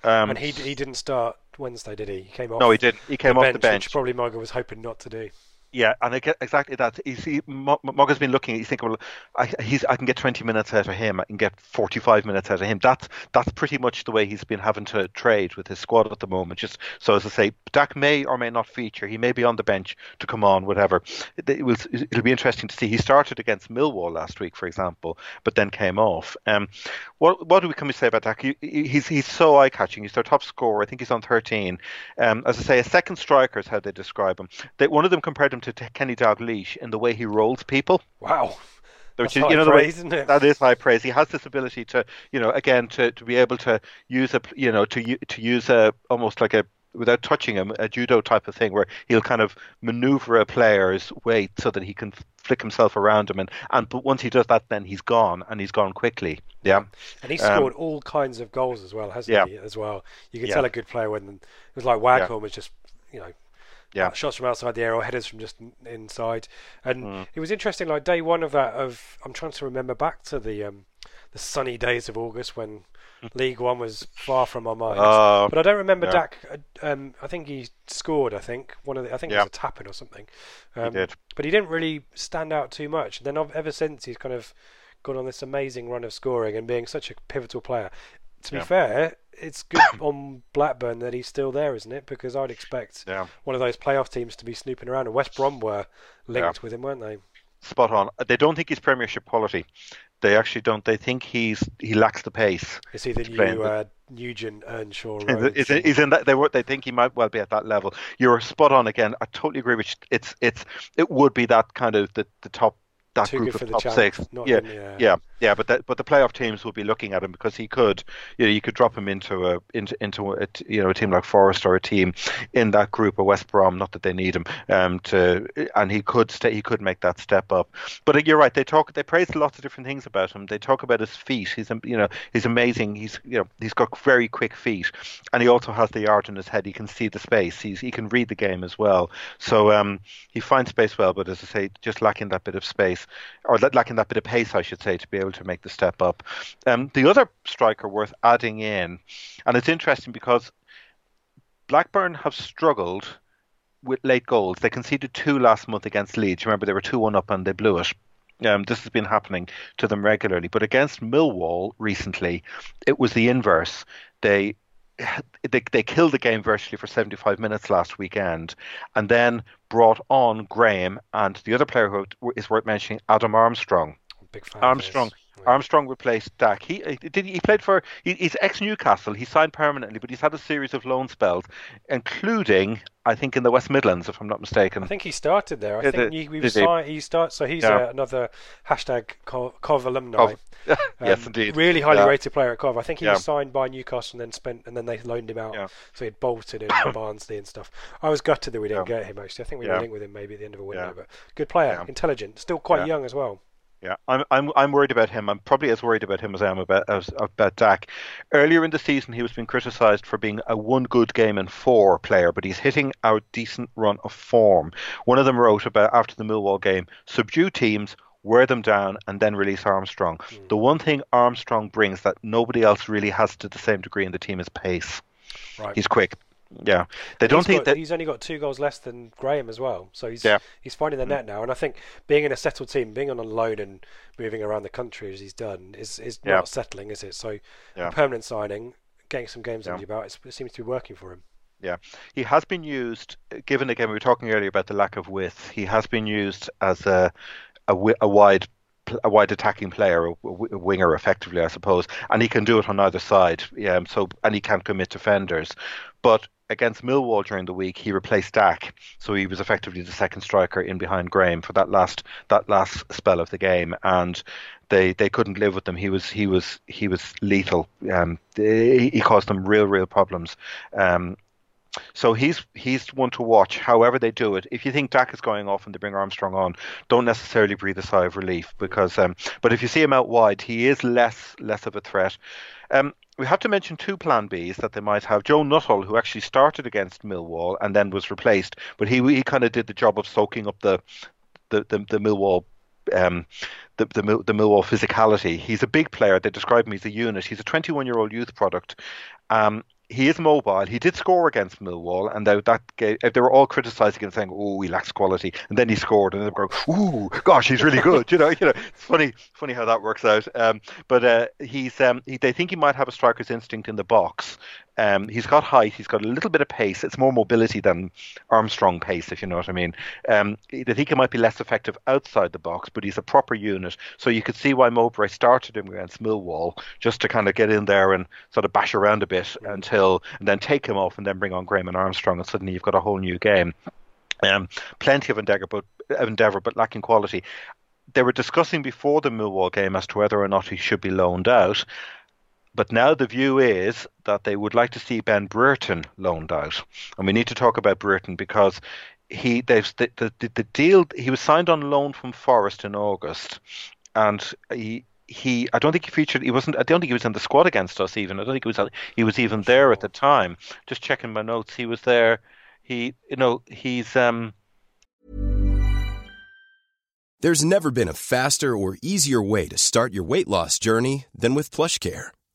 Um, and he he didn't start Wednesday, did he? He came off. no, he didn't. He came the off bench, the bench. which probably Margaret was hoping not to do. Yeah, and I get exactly that. You see, Mo- Mog has been looking. At he's thinking, well, I, he's I can get 20 minutes out of him. I can get 45 minutes out of him. That's that's pretty much the way he's been having to trade with his squad at the moment. Just so as I say, Dack may or may not feature. He may be on the bench to come on, whatever. It, it will, it'll be interesting to see. He started against Millwall last week, for example, but then came off. Um, what what do we can we say about Dack? He, he's he's so eye catching. He's their top scorer. I think he's on 13. Um, as I say, a second striker is how they describe him. They, one of them compared him to Kenny Dalglish in the way he rolls people. Wow, Which That's is, you know, the way, praise, that is high praise. He has this ability to, you know, again to, to be able to use a, you know, to to use a almost like a without touching him, a judo type of thing where he'll kind of maneuver a player's weight so that he can flick himself around him, and and but once he does that, then he's gone and he's gone quickly. Yeah, and he Um, scored all kinds of goals as well, hasn't Yeah. he? As well, you can Yeah. tell a good player when it was like Waghorn was just, you know, Yeah. shots from outside the area or headers from just inside. And Mm. it was interesting, like day one of that. Of I'm trying to remember back to the um, the sunny days of August when League One was far from our minds. Oh, but I don't remember yeah. Dack. uh, Um, I think he scored. I think one of the. I think it was a tapping or something. Um, did. But he didn't really stand out too much. And then ever since he's kind of gone on this amazing run of scoring and being such a pivotal player. To be Yeah. fair, it's good on Blackburn that he's still there, isn't it? Because I'd expect Yeah. one of those playoff teams to be snooping around. And West Brom were linked Yeah. with him, weren't they? spot on. They don't think he's Premiership quality. They actually don't. They think he's he lacks the pace. Is he the new uh, Nugent Earnshaw? Is, is, in that they were they think he might well be at that level. You're spot on again. I totally agree with you. It's it's it would be that kind of the, the top that Too group of top six. Yeah, the, uh, yeah, yeah. But that, but the playoff teams will be looking at him because he could, you know, you could drop him into a into into a you know a team like Forest or a team in that group of West Brom. Not that they need him, um, to and he could stay. He could make that step up. But you're right. They talk. They praise lots of different things about him. They talk about his feet. He's um, you know he's amazing. He's you know he's got very quick feet, and he also has the yard in his head. He can see the space. He's he can read the game as well. So um, he finds space well. But as I say, just lacking that bit of space, or lacking that bit of pace, I should say, to be able to make the step up. Um, the other striker worth adding in, and it's interesting because Blackburn have struggled with late goals. They conceded two last month against Leeds. Remember, they were 2 1 up and they blew it. Um, this has been happening to them regularly. But against Millwall recently, it was the inverse. They they, they killed the game virtually for 75 minutes last weekend and then brought on Graham and the other player who is worth mentioning, Adam Armstrong. Big his. Armstrong. Replaced Dak. He did. He played for. He, he's ex Newcastle. He signed permanently, but he's had a series of loan spells, including I think in the West Midlands, if I'm not mistaken. I think he started there. I think he, we did he? signed, he starts. So he's Yeah. uh, another hashtag Co- Cov alumni. Cov. Um, yes, indeed. Really highly Yeah. rated player at Cov. I think he was signed by Newcastle and then spent, and then they loaned him out. Yeah. So he'd bolted in Barnsley and stuff. I was gutted that we didn't get him. Actually, I think we were linked with him maybe at the end of a window. But good player, intelligent, still quite young as well. Yeah, I'm I'm I'm worried about him. I'm probably as worried about him as I am about as, about Dak. Earlier in the season, he was being criticised for being a one good game and four player, but he's hitting a decent run of form. One of them wrote about after the Millwall game: subdue teams, wear them down, and then release Armstrong. Hmm. The one thing Armstrong brings that nobody else really has to the same degree in the team is pace. Right. He's quick. Yeah, they don't he's think got, that. he's only got two goals less than Graham as well. So he's Yeah. He's finding the net now, and I think being in a settled team, being on a loan and moving around the country as he's done is is Yeah. not settling, is it? So Yeah. permanent signing getting some games under your belt. it seems to be working for him. Yeah, he has been used. Given again, we were talking earlier about the lack of width. He has been used as a a, a wide a wide attacking player, a, a, winger, effectively, I suppose, and he can do it on either side. Yeah, so and he can commit defenders, but against Millwall during the week, he replaced Dack, so he was effectively the second striker in behind Graham for that last that last spell of the game, and they they couldn't live with him. He was he was he was lethal. Um, he caused them real real problems. Um, so he's he's one to watch. However they do it, if you think Dack is going off and they bring Armstrong on, don't necessarily breathe a sigh of relief because. Um, but if you see him out wide, he is less less of a threat. Um, we have to mention two plan Bs that they might have. Joe Nuttall, who actually started against Millwall and then was replaced, but he he kind of did the job of soaking up the the the, the Millwall um, the, the, the Millwall physicality. He's a big player. They describe him as a unit. He's a 21 year old youth product. Um, he is mobile. He did score against Millwall, and they, that gave, they were all criticising and saying, "Oh, he lacks quality." And then he scored, and they were going, "Ooh, gosh, he's really good." you know, you know, it's funny, funny how that works out. Um, but uh, he's, um, he, they think he might have a striker's instinct in the box, um, he's got height. He's got a little bit of pace. It's more mobility than Armstrong pace, if you know what I mean. Um, I think he might be less effective outside the box, but he's a proper unit. So you could see why Mowbray started him against Millwall just to kind of get in there and sort of bash around a bit until, and then take him off and then bring on Graham and Armstrong, and suddenly you've got a whole new game. Um, plenty of endeavour, but endeavour, but lacking quality. They were discussing before the Millwall game as to whether or not he should be loaned out. But now the view is that they would like to see Ben Brereton loaned out, and we need to talk about Brereton because he they've the, the, the deal he was signed on loan from Forest in August, and he he I don't think he featured he wasn't I don't think he was in the squad against us even. I don't think he was he was even there at the time. Just checking my notes. He was there. He you know he's um There's never been a faster or easier way to start your weight loss journey than with PlushCare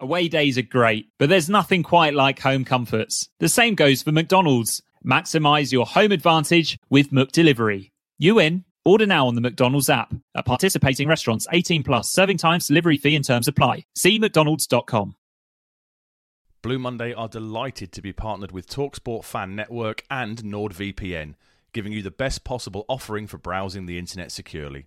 Away days are great, but there's nothing quite like home comforts. The same goes for McDonald's. Maximize your home advantage with McDelivery. You in? Order now on the McDonald's app. At participating restaurants, 18 plus, serving times, delivery fee and terms apply. See McDonald's.com. Blue Monday are delighted to be partnered with TalkSport Fan Network and NordVPN, giving you the best possible offering for browsing the internet securely.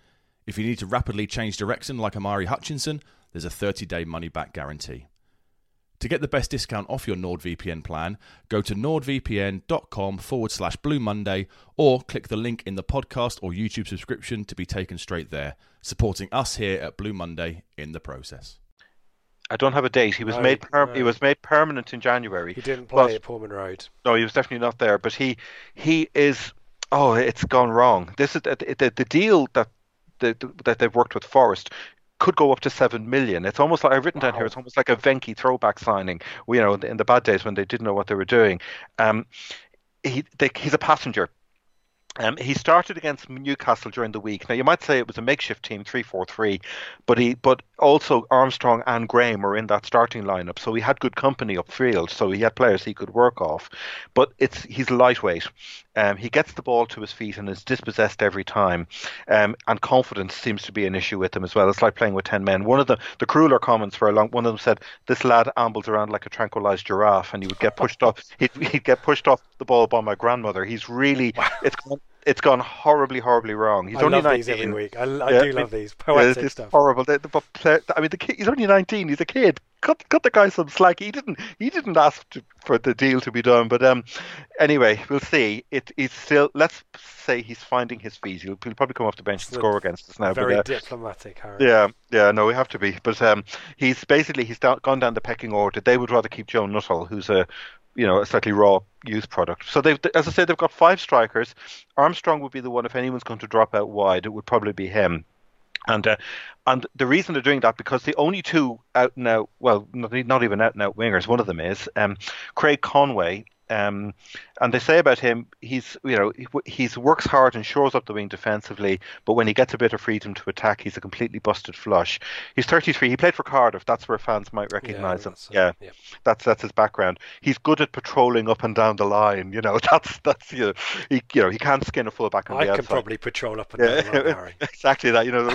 if you need to rapidly change direction like Omari Hutchinson, there's a 30 day money back guarantee. To get the best discount off your NordVPN plan, go to nordvpn.com forward slash Blue Monday or click the link in the podcast or YouTube subscription to be taken straight there, supporting us here at Blue Monday in the process. I don't have a date. He was no, made per- no. he was made permanent in January. He didn't play but, at Portman Road. No, he was definitely not there. But he he is. Oh, it's gone wrong. This is the, the, the deal that the, that they've worked with Forest could go up to seven million. It's almost like I've written wow. down here. It's almost like a Venky throwback signing. You know, in the bad days when they didn't know what they were doing. Um, he, they, he's a passenger. Um, he started against Newcastle during the week. Now you might say it was a makeshift team, three four three, but he but also Armstrong and Graham were in that starting lineup, so he had good company upfield. So he had players he could work off. But it's he's lightweight, um, he gets the ball to his feet and is dispossessed every time. Um, and confidence seems to be an issue with him as well. It's like playing with 10 men. One of the, the crueler comments for a long one of them said, This lad ambles around like a tranquilized giraffe and he would get pushed off. He'd, he'd get pushed off the ball by my grandmother. He's really, it's it's gone horribly, horribly wrong. He's I only love 19. these every week. I, I Yeah, do love these Yeah, poetic it's stuff. horrible. The- the- but, I mean, the kid, he's only 19. He's a kid. Cut, cut the guy some slack. He didn't. He didn't ask to, for the deal to be done. But um, anyway, we'll see. It, it's still. Let's say he's finding his feet. He'll, he'll probably come off the bench and score against us now. Very but, uh, diplomatic, Harry. yeah, yeah, no, we have to be. But um, he's basically he's down, gone down the pecking order. They would rather keep Joe Nuttall, who's a you know a slightly raw youth product. So they've, as I said, they've got five strikers. Armstrong would be the one if anyone's going to drop out wide, it would probably be him. And uh, and the reason they're doing that because the only two out now, well, not, even out and out wingers. One of them is um, Craig Conway. Um, and they say about him, he's you know he, he's works hard and shores up the wing defensively, but when he gets a bit of freedom to attack, he's a completely busted flush. He's 33. He played for Cardiff. That's where fans might recognise him. uh, yeah, yeah. that's that's his background. He's good at patrolling up and down the line. You know, that's that's you know, he you know he can skin a fullback on I the can outside. probably patrol up and down, line, Harry. exactly that. You know,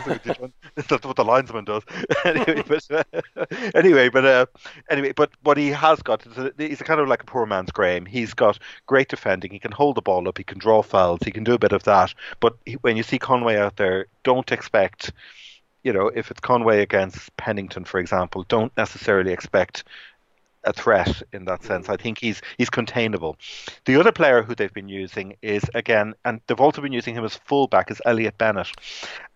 that's what the linesman does. anyway, but uh, anyway, but uh, anyway, but what he has got is a, he's a kind of like a poor man's Graham. He's got great defending. He can hold the ball up. He can draw fouls. He can do a bit of that. But he, when you see Conway out there, don't expect. You know, if it's Conway against Pennington, for example, don't necessarily expect a threat in that sense. I think he's he's containable. The other player who they've been using is again, and they've also been using him as fullback, is Elliot Bennett.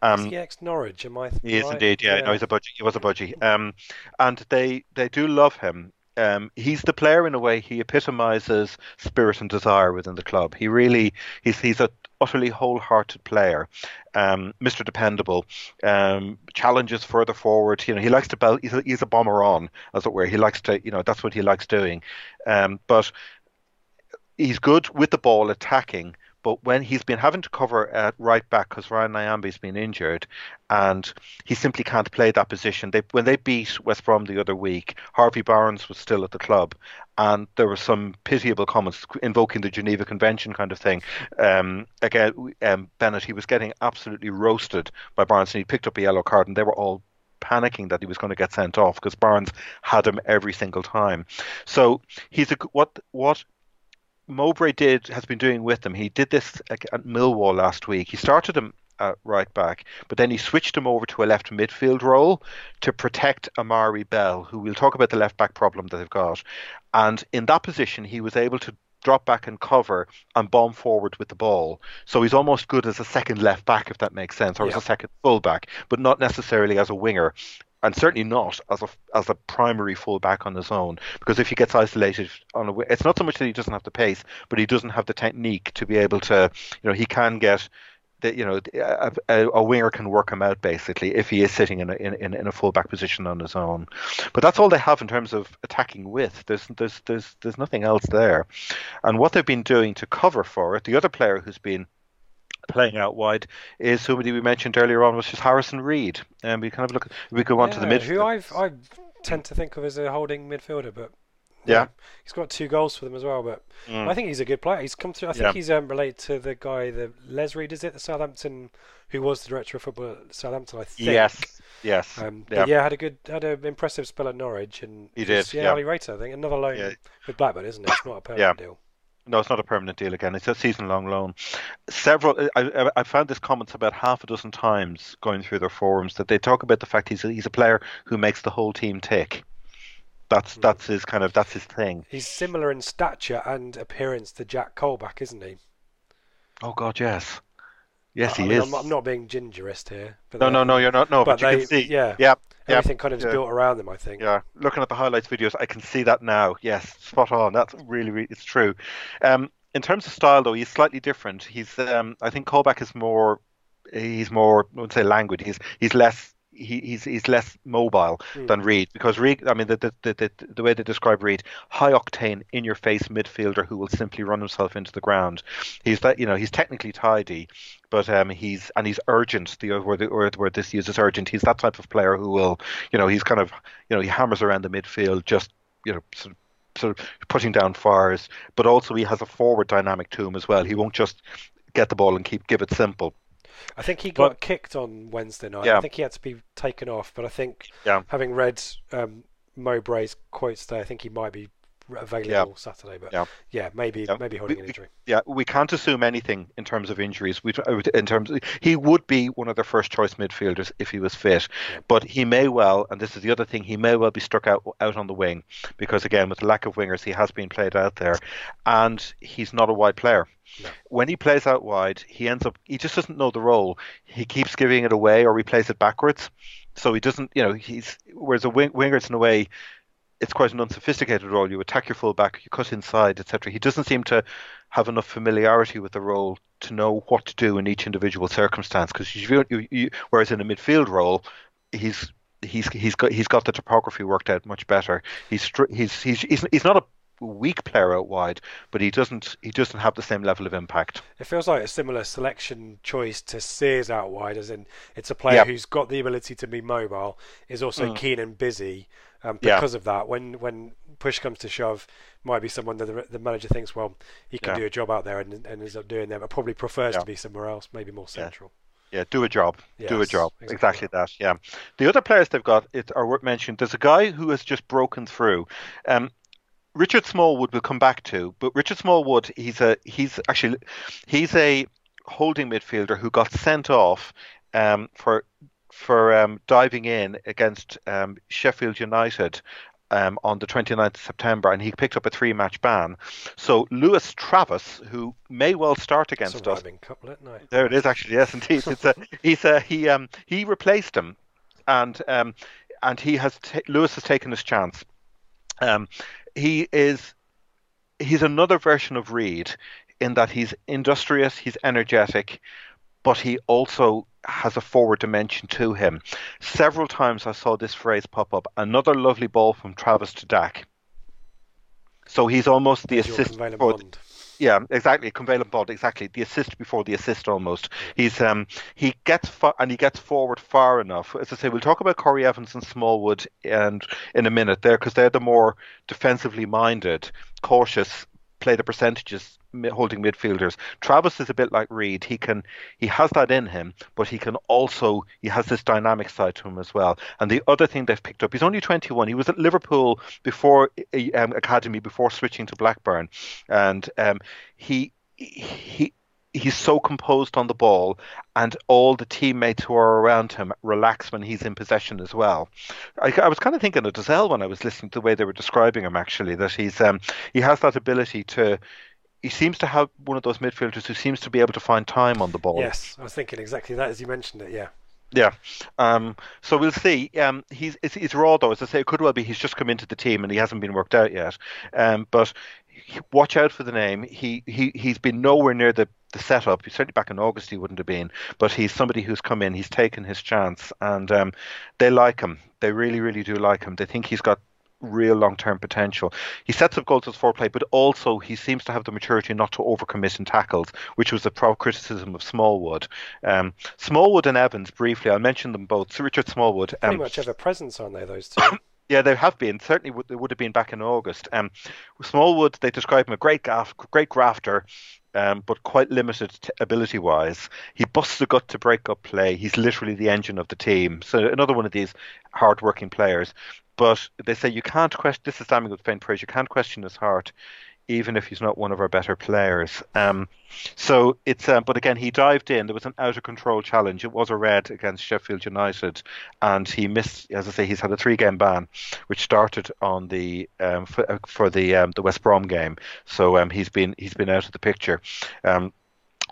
Um, he ex Norwich? Am I? he is right? indeed, yeah. No, he's a budgie. He was a budgie. Um, and they they do love him. Um, he's the player in a way. He epitomizes spirit and desire within the club. He really he's he's a utterly wholehearted player. Um, Mr. Dependable. Um, challenges further forward. You know, he likes to belt. He's a, he's a bomber on, as it were. He likes to. You know, that's what he likes doing. Um, but he's good with the ball attacking, but when he's been having to cover at right back because Ryan Nyambe's been injured, and he simply can't play that position. They when they beat West Brom the other week, Harvey Barnes was still at the club, and there were some pitiable comments invoking the Geneva Convention kind of thing. Um, again, um, Bennett he was getting absolutely roasted by Barnes, and he picked up a yellow card, and they were all panicking that he was going to get sent off because Barnes had him every single time. So he's a what what Mowbray did has been doing with them. He did this at Millwall last week. He started him at right back, but then he switched him over to a left midfield role to protect Amari Bell, who we'll talk about the left back problem that they've got. And in that position, he was able to drop back and cover and bomb forward with the ball. So he's almost good as a second left back, if that makes sense, or as a second full back, but not necessarily as a winger. And certainly not as a as a primary full back on his own, because if he gets isolated on a, it's not so much that he doesn't have the pace, but he doesn't have the technique to be able to, you know, he can get that you know a, a, winger can work him out basically if he is sitting in a in, in a full back position on his own. But that's all they have in terms of attacking with. There's there's there's there's nothing else there. And what they've been doing to cover for it, the other player who's been playing out wide is somebody we mentioned earlier on, which is Harrison Reed. And we kind of look we go on to the midfield. Who I've I tend to think of as a holding midfielder, but Yeah. he's got two goals for them as well. But Mm. I think he's a good player. He's come through. I think Yeah. he's um, related to the guy, the Les Reed, is it, the Southampton, who was the director of football at Southampton. I think. Yes. Yes. Um, yeah. yeah, had a good, had an impressive spell at Norwich, and He did, Yeah, yeah. Ali Rater, I think another loan Yeah. with Blackburn, isn't it? It's not a permanent deal. No, it's not a permanent deal again. It's a season-long loan. Several, I, I, found this comments about half a dozen times going through their forums that they talk about the fact he's a, he's a player who makes the whole team tick. That's Hmm. that's his kind of that's his thing. He's similar in stature and appearance to Jack Colback, isn't he? Oh God, yes, yes, I he mean, is. I'm, I'm not being gingerist here. No, no, no, you're not. No, but, but you they- can see. yeah, yeah, yeah, Everything kind of is built around them, I think. Yeah, looking at the highlights videos, I can see that now. Yes, spot on. That's really, really it's true. Um, in terms of style, though, he's slightly different. He's, um, I think, Colback is more, he's more, I would say, languid. He's he's less. He, he's he's less mobile than Reed because Reed. I mean, the the, the the way they describe Reed, high octane, in your face midfielder who will simply run himself into the ground. He's that you know he's technically tidy, but um he's and he's urgent. The where the where this uses urgent. He's that type of player who will you know he's kind of you know he hammers around the midfield just you know sort of, sort of putting down fires, but also he has a forward dynamic to him as well. He won't just get the ball and keep give it simple. I think he got But- kicked on Wednesday night. Yeah. I think he had to be taken off, but I think Yeah. having read um, Mowbray's quotes there, I think he might be available Yeah. Saturday. But Yeah. yeah, maybe Yeah. maybe holding We- an injury. Yeah, we can't assume anything in terms of injuries. We, in terms, he would be one of their first choice midfielders if he was fit, but he may well, and this is the other thing, he may well be struck out out on the wing because again, with the lack of wingers, he has been played out there, and he's not a wide player. When he plays out wide, he ends up he just doesn't know the role. He keeps giving it away or he plays it backwards, so he doesn't. You know, he's whereas a wing, winger's in a way it's quite an unsophisticated role. You attack your fullback, you cut inside, etc. He doesn't seem to have enough familiarity with the role to know what to do in each individual circumstance. Because you, you, you, whereas in a midfield role, he's he's he's got he's got the topography worked out much better. He's he's he's he's, he's not a weak player out wide, but he doesn't he doesn't have the same level of impact. It feels like a similar selection choice to Sears out wide, as in it's a player who's got the ability to be mobile, is also Mm. keen and busy. Um, Yeah. because of that, when when push comes to shove, might be someone that the, the manager thinks, well, he can Yeah. do a job out there and, and ends up doing that, but probably prefers Yeah. to be somewhere else, maybe more central. Yeah, do a job. do a job. exactly Exactly, that. Yeah. The other players they've got it, are worth mentioning. There's a guy who has just broken through. Um, Richard Smallwood will come back to, but Richard Smallwood, he's a he's actually he's a holding midfielder who got sent off um, for for um, diving in against um, Sheffield United um, on the 29th of September, and he picked up a three-match ban. So Lewis Travis, who may well start against us, rhyming couplet, no. there it is, actually. Yes, indeed. It's a, he's a, he um he replaced him, and um and he has ta Lewis has taken his chance. Um, he is he's another version of Reed in that he's industrious, he's energetic, but he also has a forward dimension to him. Several times I saw this phrase pop up. Another lovely ball from Travis to Dack. So he's almost the assist the- yeah, exactly. Conveyor bond, exactly. The assist before the assist, almost. He's um he gets far and he gets forward far enough. As I say, we'll talk about Corry Evans and Smallwood and in a minute there because they're the more defensively minded, cautious, play the percentages holding midfielders. Travis is a bit like Reed. He can he has that in him, but he can also he has this dynamic side to him as well. And the other thing they've picked up, he's only 21. He was at Liverpool before uh, um, academy before switching to Blackburn, and um, he he he's so composed on the ball and all the teammates who are around him relax when he's in possession as well I, I was kind of thinking of Dozzell when I was listening to the way they were describing him actually that he's um, he has that ability to he seems to have one of those midfielders who seems to be able to find time on the ball Yes, I was thinking exactly that as you mentioned it, yeah. yeah. Um, so we'll see. Um, he's it's, it's raw though, as I say. It could well be he's just come into the team and he hasn't been worked out yet. Um, but watch out for the name. He he he's been nowhere near the the setup. Certainly back in August he wouldn't have been. But he's somebody who's come in. He's taken his chance, and um, they like him. They really really do like him. They think he's got real long-term potential. He sets up goals as foreplay, but also he seems to have the maturity not to overcommit in tackles, which was the pro criticism of Smallwood. Um, Smallwood and Evans, briefly, I'll mention them both. So Richard Smallwood. Pretty um, much have a presence, aren't they, those two? yeah, they have been. Certainly, would- they would have been back in August. Um, Smallwood, they describe him a great gaff, great grafter, um, but quite limited t- ability-wise. He busts the gut to break up play. He's literally the engine of the team. So another one of these hard-working players. But they say you can't question. This is damning with faint praise. You can't question his heart, even if he's not one of our better players. Um, so it's. Um, but again, he dived in. There was an out-of-control challenge. It was a red against Sheffield United, and he missed. As I say, he's had a three-game ban, which started on the um, for, uh, for the um, the West Brom game. So um, he's been he's been out of the picture. Um,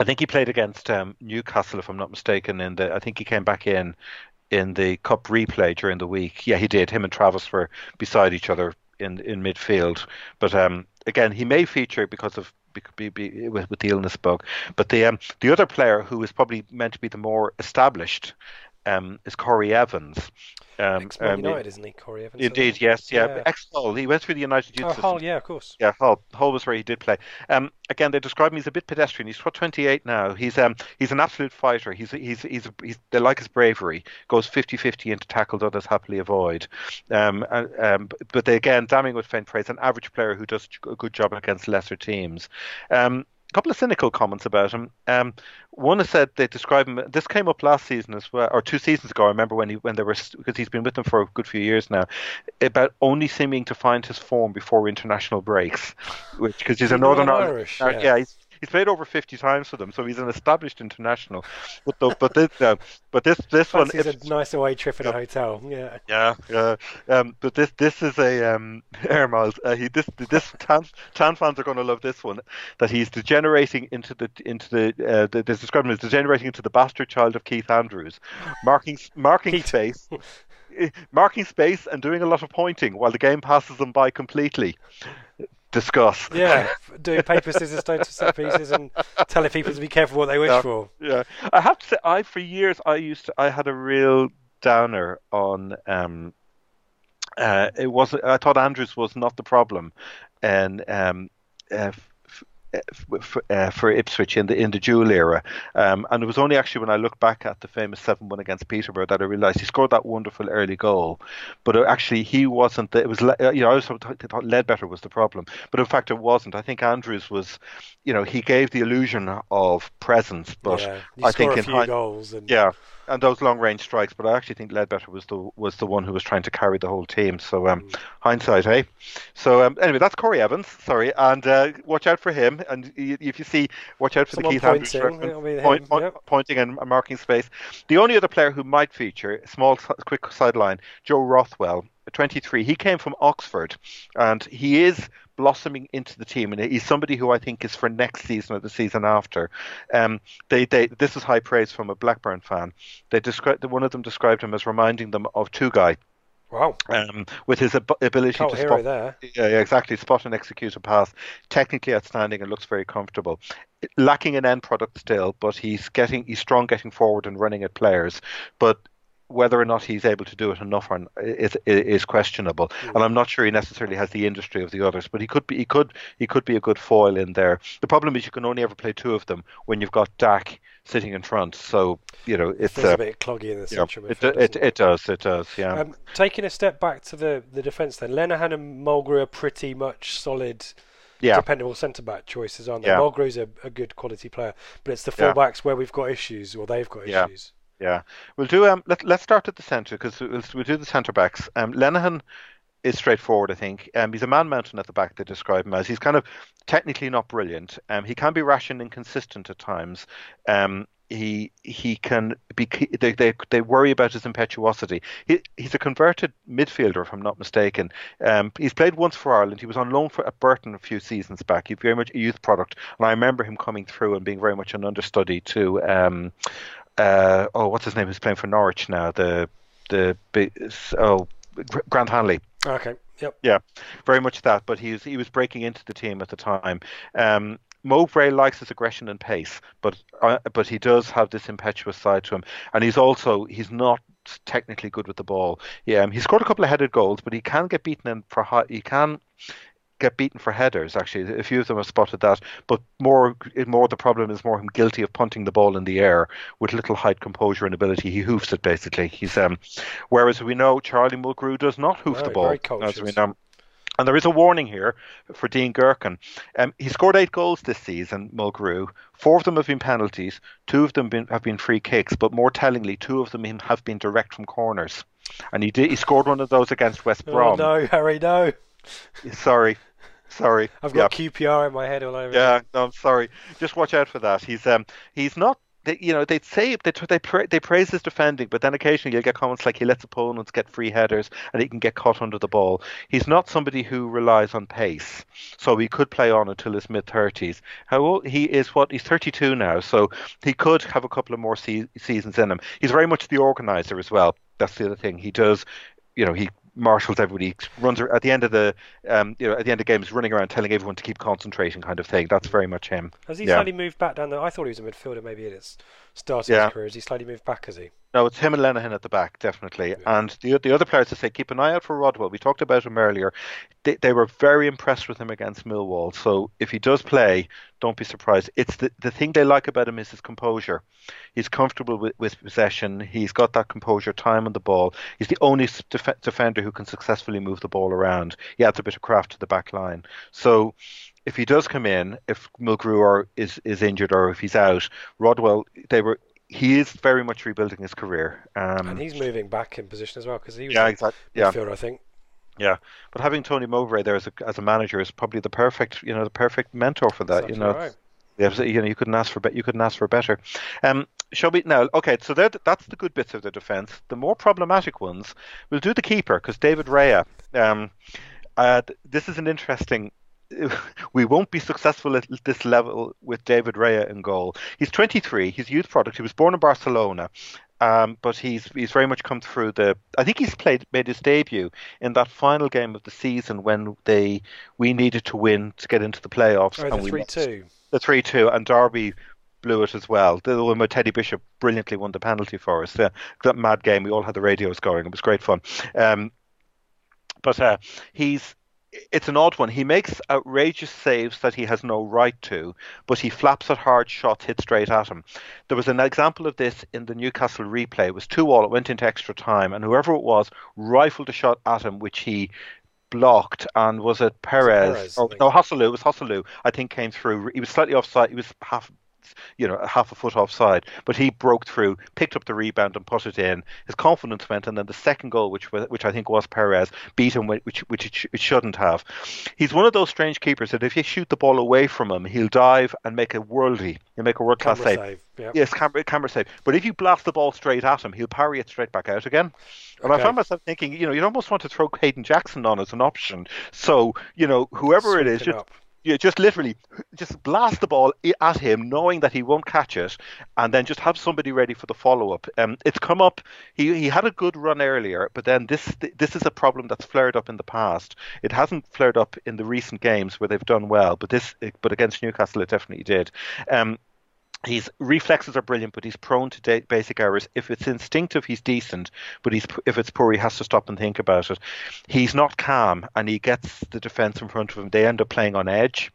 I think he played against Newcastle, if I'm not mistaken. In the, I think he came back in in the cup replay during the week. Yeah, he did. Him and Travis were beside each other in in midfield. But um, again, he may feature because of be, be, with, with the illness bug. But the um, the other player who is probably meant to be the more established um, is Corry Evans. Um, um, United, isn't he, Corry Evans? Indeed, yes, yeah. Yeah. Ex Hull. He went through the United Youth Oh, system. Hull, yeah, of course. Yeah, Hull. Hull was where he did play. Um, again, they describe him as a bit pedestrian. He's what 28 now. He's um he's an absolute fighter. He's he's he's, he's they like his bravery. Goes 50-50 into tackles others happily avoid. Um, and, um, but they again damning with faint praise. An average player who does a good job against lesser teams. Um, a couple of cynical comments about him. Um, one has said they describe him. This came up last season as well, or two seasons ago. I remember when he when they were because he's been with them for a good few years now. About only seeming to find his form before international breaks, which because he's a Northern Irish. Irish, yeah, yeah he's, he's played over 50 times for them, so he's an established international. But the, but this uh, but this this one Fancies a nice away trip in a hotel. Yeah. yeah, yeah. Um, but this this is a um, Air Miles. Uh, he this this Tan, Tan fans are going to love this one. That he's degenerating into the into the uh, the, they describe him as degenerating into the bastard child of Keith Andrews, marking marking Keith. space. eh, Marking space and doing a lot of pointing while the game passes them by completely. Discuss. Yeah, doing paper, scissors, stone to set pieces and telling people to be careful what they wish Yeah. for. Yeah, I have to say, I for years I used to, I had a real downer on. Um, uh, it was I thought Andrews was not the problem, and um, uh, f- f- f- uh, for Ipswich in the in the Jewell era, um, and it was only actually when I looked back at the famous seven one against Peterborough that I realised he scored that wonderful early goal, but actually he wasn't. The, it was uh, you know I also thought Leadbitter was the problem, but in fact it wasn't. I think Andrews was, you know, he gave the illusion of presence, but yeah. I think a in few hind- goals and yeah, and those long range strikes. But I actually think Leadbitter was the was the one who was trying to carry the whole team. So um, Mm. hindsight, eh? So um, anyway, that's Corry Evans. Sorry, and uh, watch out for him. And if you see, watch out for Someone the Keith Andrews pointing, reference, it'll be him, point- point- yep. pointing and marking space. The only other player who might feature, small quick sideline, Joe Rothwell. 23. He came from Oxford, and he is blossoming into the team, and he's somebody who I think is for next season or the season after. Um, they, they, this is high praise from a Blackburn fan. They described one of them described him as reminding them of two guy. wow, Um, with his ab- ability to spot there. yeah, yeah, exactly. Spot and execute a pass. Technically outstanding and looks very comfortable. Lacking an end product still, but he's getting he's strong getting forward and running at players. But whether or not he's able to do it enough or is is questionable. And I'm not sure he necessarily has the industry of the others, but he could be he could he could be a good foil in there. The problem is you can only ever play two of them when you've got Dack sitting in front. So you know it's uh, a bit cloggy in the yeah, central it, midfield. it, doesn't it does it does yeah. Um, taking a step back to the, the defence then, Lenihan and Mulgrew are pretty much solid, yeah. dependable centre back choices, aren't they? Yeah. Mulgrew's a, a good quality player, but it's the Yeah. fullbacks where we've got issues, or they've got Yeah. issues. Yeah, we'll do. Um, let let's start at the centre because we'll, we'll do the centre backs. Um, Lenihan is straightforward, I think. Um, he's a man mountain at the back. They describe him as he's kind of technically not brilliant. Um, he can be rash and inconsistent at times. Um, he he can be. They, they they worry about his impetuosity. He, he's a converted midfielder, if I'm not mistaken. Um, he's played once for Ireland. He was on loan for at Burton a few seasons back. He's very much a youth product, and I remember him coming through and being very much an understudy to. Um, uh, oh, what's his name? Who's playing for Norwich now? The the big oh Grant Hanley. Okay, yep. Yeah, very much that. But he was he was breaking into the team at the time. Um, Mowbray likes his aggression and pace, but uh, but he does have this impetuous side to him, and he's also he's not technically good with the ball. Yeah, um, he scored a couple of headed goals, but he can get beaten in for high, he can get beaten for headers. Actually, a few of them have spotted that. But more, more the problem is more him guilty of punting the ball in the air with little height, composure, and ability. He hoofs it basically. He's um, whereas we know Charlie Mulgrew does not hoof No, the ball. very as we know. And there is a warning here for Dean Gerken. Um, he scored eight goals this season, Mulgrew. Four of them have been penalties. Two of them been, have been free kicks. But more tellingly, two of them have been direct from corners. And he did. He scored one of those against West Brom. Oh Brom. no, Harry, no! Sorry, sorry. I've Yeah. got QPR in my head all over. Yeah, no, I'm sorry. Just watch out for that. He's um he's not. They, you know, they'd say they they pra- they praise his defending, but then occasionally you'll get comments like he lets opponents get free headers and he can get caught under the ball. He's not somebody who relies on pace, so he could play on until his mid thirties. How old he is? What he's 32 now, so he could have a couple of more se- seasons in him. He's very much the organizer as well. That's the other thing. He does, you know, he marshals everybody, runs at the end of the, um, you know, at the end of games, running around telling everyone to keep concentrating, kind of thing. That's very much him. Has he Yeah. slightly moved back down there? I thought he was a midfielder maybe at its start of Yeah. his career. Has he slightly moved back, has he? No, it's him and Lenihan at the back, definitely. And the the other players to say, keep an eye out for Rodwell. We talked about him earlier. They, they were very impressed with him against Millwall. So if he does play, don't be surprised. It's the, the thing they like about him is his composure. He's comfortable with, with possession. He's got that composure, time on the ball. He's the only def- defender who can successfully move the ball around. He adds a bit of craft to the back line. So if he does come in, if Mulgrew is is injured or if he's out, Rodwell they were he is very much rebuilding his career. Um, and he's moving back in position as well because he was yeah, exactly. Yeah. midfielder, I think. Yeah, but having Tony Mowbray there as a as a manager is probably the perfect you know the perfect mentor for that. That's you know, right. yeah, you know you couldn't ask for be- you couldn't ask for better. Um, shall we now? Okay, so that that's the good bits of the defence. The more problematic ones, we'll do the keeper because David Raya. Um, uh, this is an interesting we won't be successful at this level with David Raya in goal. He's 23. He's a youth product. He was born in Barcelona, um, but he's he's very much come through the. I think he's played made his debut in that final game of the season when they we needed to win to get into the playoffs. Oh, and the three lost. two. The three two and Derby blew it as well. The one where Teddy Bishop brilliantly won the penalty for us. Yeah, that mad game. We all had the radios going. It was great fun. Um, but uh, he's it's an odd one. He makes outrageous saves that he has no right to, but he flaps at hard shots hit straight at him. There was an example of this in the Newcastle replay. It was two all. It went into extra time, and whoever it was rifled a shot at him, which he blocked. And was it Perez? Perez, or, I oh, think. no, Joselu. It was Joselu. I think came through. He was slightly offside. He was half you know, half a foot offside. But he broke through, picked up the rebound, and put it in. His confidence went, and then the second goal, which which I think was Perez, beat him, which which it, sh- it shouldn't have. He's one of those strange keepers that if you shoot the ball away from him, he'll dive and make a worldly, he'll make a world class save. save. Yeah. Yes, camera, camera save. But if you blast the ball straight at him, he'll parry it straight back out again. And I found myself thinking, you know, you'd almost want to throw Kayden Jackson on as an option. So, you know, whoever it is, just. Yeah, just literally just blast the ball at him, knowing that he won't catch it, and then just have somebody ready for the follow up. Um, it's come up. He he had a good run earlier, but then this this is a problem that's flared up in the past. It hasn't flared up in the recent games where they've done well, but this but against Newcastle it definitely did. Um, his reflexes are brilliant, but he's prone to basic errors. If it's instinctive, he's decent, but he's if it's poor, he has to stop and think about it. He's not calm, and he gets the defense in front of him. They end up playing on edge,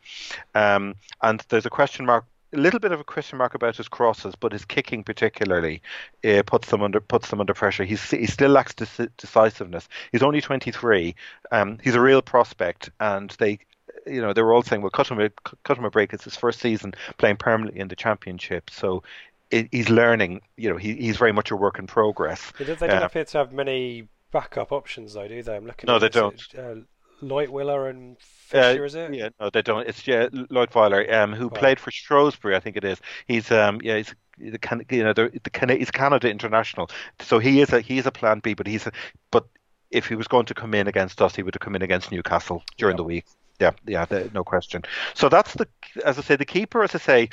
um, and there's a question mark. A little bit of a question mark about his crosses, but his kicking particularly uh, puts them under puts them under pressure. He's he still lacks deci- decisiveness. He's only 23. Um, he's a real prospect, and they you know, they were all saying, well, cut him a cut him a break. It's his first season playing permanently in the championship, so it, he's learning. You know, he, he's very much a work in progress. They don't, Uh, appear to have many backup options, though, do they? I'm looking. No, at they this, don't. Uh, Leutwiler and Uh, Fisher, is it? Yeah, no, they don't. It's yeah, Leutwiler, um, who Wow. played for Shrewsbury, I think it is. He's um, yeah, he's the Can- you know the, the Can- he's Canada international, so he is a he is a Plan B, but he's a, but if he was going to come in against us, he would have come in against Newcastle during Yeah. the week. Yeah, yeah, the, no question. So that's the as I say, the keeper, as I say,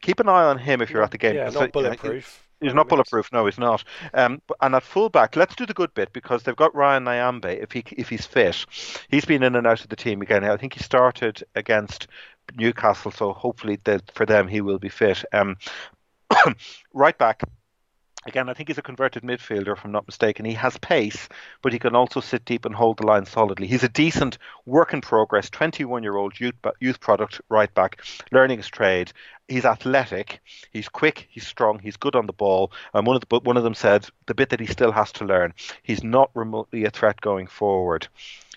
keep an eye on him if you're at the game. Yeah, not bulletproof. He's not bulletproof. No, he's not. Um, and at fullback, let's do the good bit because they've got Ryan Nyambe. If he if he's fit, he's been in and out of the team again. I think he started against Newcastle, so hopefully that for them he will be fit. Um, right back. Again, I think he's a converted midfielder, if I'm not mistaken. He has pace, but he can also sit deep and hold the line solidly. He's a decent work in progress, 21 year old youth, youth product right back, learning his trade. He's athletic, he's quick, he's strong, he's good on the ball. And one of the, one of them said the bit that he still has to learn. He's not remotely a threat going forward.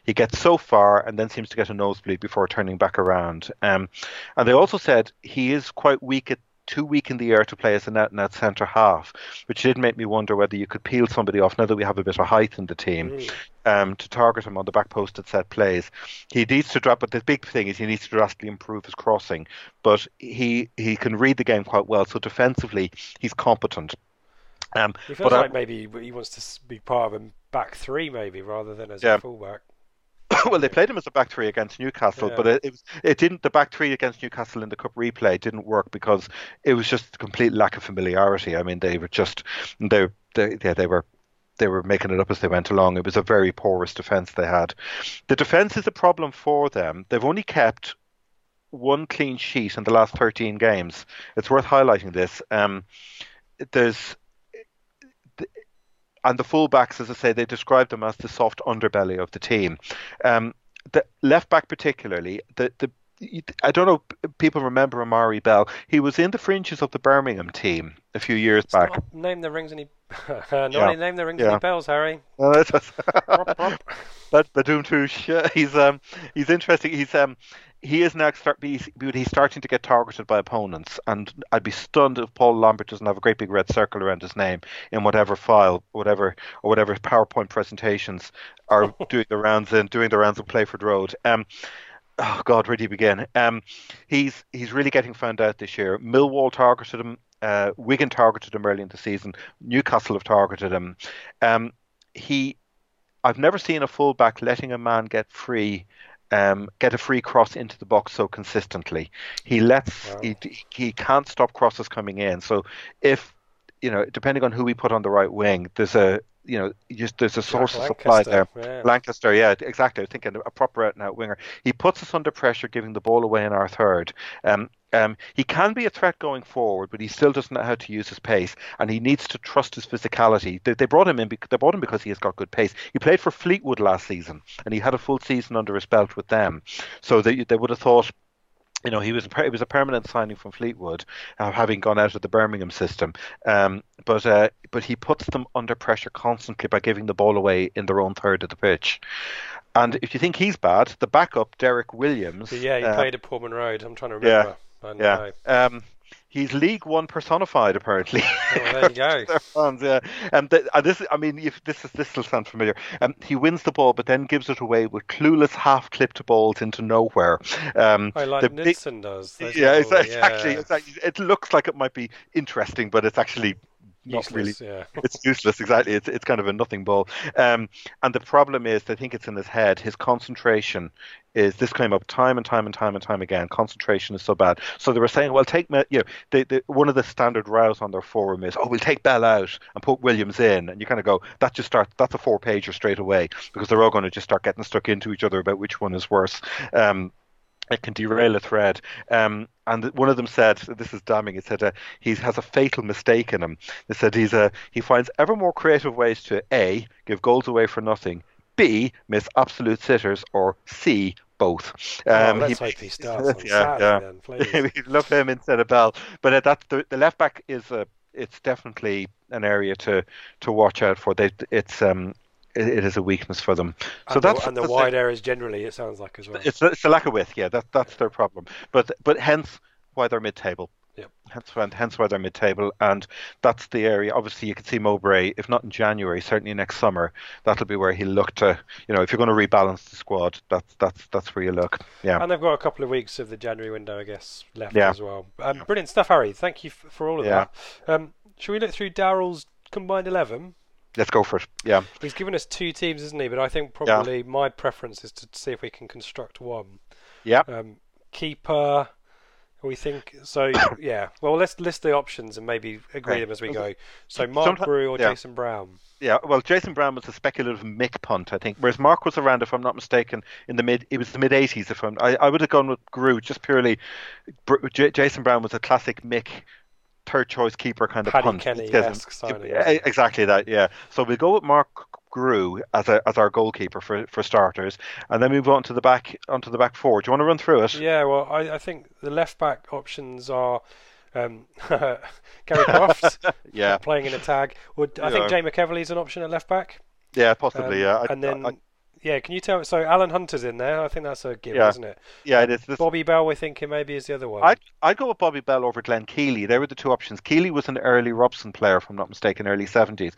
He gets so far and then seems to get a nosebleed before turning back around. Um, and they also said he is quite weak at too weak in the air to play as an out and out centre half, which did make me wonder whether you could peel somebody off now that we have a bit of height in the team um, to target him on the back post at set plays. He needs to drop, but the big thing is he needs to drastically improve his crossing. But he he can read the game quite well, so defensively he's competent. Um, He feels but I- like maybe he wants to be part of a back three, maybe rather than as Yeah. a fullback. well, they played him as a back three against Newcastle, Yeah. but it, it was it didn't. The back three against Newcastle in the cup replay didn't work because it was just a complete lack of familiarity. I mean, they were just they they yeah they were they were making it up as they went along. It was a very porous defense they had. The defense is a problem for them. They've only kept one clean sheet in the last 13 games. It's worth highlighting this. Um, there's and the fullbacks, as I say, they describe them as the soft underbelly of the team. Um, the left back, particularly, the, the I don't know. People remember Amari Bell. He was in the fringes of the Birmingham team a few years It's back. name the rings any. not Yeah. name the rings Yeah. any bells, Harry. No, that's- but Badoon Touche, he's um he's interesting. He's um he is now start he's, he's starting to get targeted by opponents, and I'd be stunned if Paul Lambert doesn't have a great big red circle around his name in whatever file, whatever or whatever PowerPoint presentations are doing the rounds in doing the rounds in Playford Road. Um. Oh God, where do you begin? Um, he's he's really getting found out this year. Millwall targeted him. Uh, Wigan targeted him early in the season. Newcastle have targeted him. Um, he I've never seen a fullback letting a man get free, um, get a free cross into the box so consistently. He lets Wow. he he can't stop crosses coming in. So if you know, depending on who we put on the right wing, there's a you know just there's a source of supply there. Lankester, yeah. Lankester, yeah, exactly. I was thinking a proper out and out winger. He puts us under pressure, giving the ball away in our third. Um, um, he can be a threat going forward, but he still doesn't know how to use his pace, and he needs to trust his physicality. They, they brought him in. They brought him because he has got good pace. He played for Fleetwood last season, and he had a full season under his belt with them. So they they would have thought you know, he was a it was a permanent signing from Fleetwood, uh, having gone out of the Birmingham system. Um, but uh, but he puts them under pressure constantly by giving the ball away in their own third of the pitch. And if you think he's bad, the backup Derrick Williams. Yeah, he uh, played at Portman Road. I'm trying to remember. I know. yeah. Um, he's League One personified, apparently. Oh, there you go. Fans, yeah. Um, th- uh, this, I mean, if this is this will sound familiar. Um, he wins the ball, but then gives it away with clueless half-clipped balls into nowhere. Um, I like big- Nilsson does. Yeah, it's, it's actually, it's it looks like it might be interesting, but it's actually not Useless, really. yeah. it's useless, exactly. It's it's kind of a nothing ball. Um, and the problem is, I think it's in his head. His concentration is this came up time and time and time and time again. Concentration is so bad. So they were saying, well, take Me- you know, they, they, one of the standard rows on their forum is, oh, we'll take Bell out and put Williams in, and you kind of go, that just starts. That's a four pager straight away because they're all going to just start getting stuck into each other about which one is worse. Um, it can derail a thread. Um, and one of them said, "This is damning." It said uh, he has a fatal mistake in him. They said he's a he finds ever more creative ways to a give goals away for nothing, b miss absolute sitters, or c both. Oh, let's hope he starts on yeah, Saturday yeah. then, please. Love him instead of Bell, but uh, that's the the left back is a it's definitely an area to to watch out for. They it's um it, it is a weakness for them. So and that's the, and the that's wide areas generally, it sounds like as well. It's it's a lack of width. Yeah, that that's their problem. But but hence why they're mid-table. Yep. Hence why hence why they're mid-table, and that's the area. Obviously, you can see Mowbray. If not in January, certainly next summer, that'll be where he'll look to. You know, if you're going to rebalance the squad, that's that's that's where you look. Yeah. And they've got a couple of weeks of the January window, I guess, left Yeah. as well. Um, brilliant stuff, Harry. Thank you f- for all of Yeah. that. Um, shall we look through Daryl's combined 11? Let's go for it. Yeah. He's given us two teams, isn't he? But I think probably my preference is to see if we can construct one. Yeah. Um, keeper, we think. So, yeah. Well, let's list the options and maybe agree Right. them as we go. So, Mark Someti- Grew or yeah. Jason Brown? Yeah, well, Jason Brown was a speculative Mick punt, I think, whereas Mark was around, if I'm not mistaken, in the mid. It was the mid '80s. If I'm, I, I would have gone with Grew just purely. Br- J- Jason Brown was a classic Mick, third choice keeper kind of Paddy punt. Kenny-esque Yes, signing, yeah, exactly that. Yeah. So we go with Mark Grew as a as our goalkeeper for for starters, and then move on to the back onto the back four. Do you want to run through it? Yeah, well, I, I think the left back options are um, Gary Croft Yeah. playing in a tag. Would I think Yeah. Jay McEveley's an option at left back? Yeah, possibly. Um, yeah. I- and then I- yeah, can you tell? So Alan Hunter's in there. I think that's a given, Yeah. isn't it? yeah, it is. This, Bobby Bell, we're thinking maybe is the other one. I'd, I'd go with Bobby Bell over Glenn Keeley. They were the two options. Keeley was an early Robson player, if I'm not mistaken, early 70s.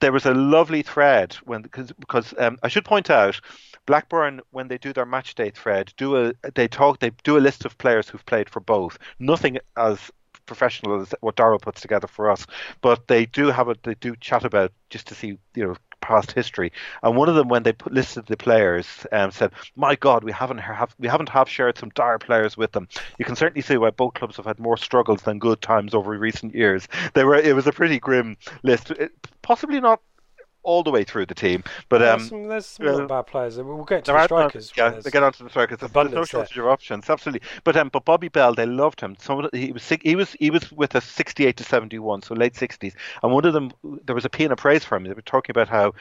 There was a lovely thread when because because um, I should point out Blackburn when they do their match day thread do a they talk they do a list of players who've played for both. Nothing as professional as what Daryl puts together for us, but they do have a they do chat about just to see you know past history. And one of them, when they put, listed the players, um, said, "My God, we haven't have we haven't half shared some dire players with them." You can certainly see why both clubs have had more struggles than good times over recent years. They were it was a pretty grim list, It- possibly not all the way through the team, but um, there's some, there's some uh, bad players. We'll get to the strikers. Yeah, they get onto the strikers. There's, there's no abundance there. shortage of options, absolutely. But um, but Bobby Bell, they loved him. Some he was he was he was with us 68 to 71, so late 60s. And one of them, there was a piece of praise for him. They were talking about how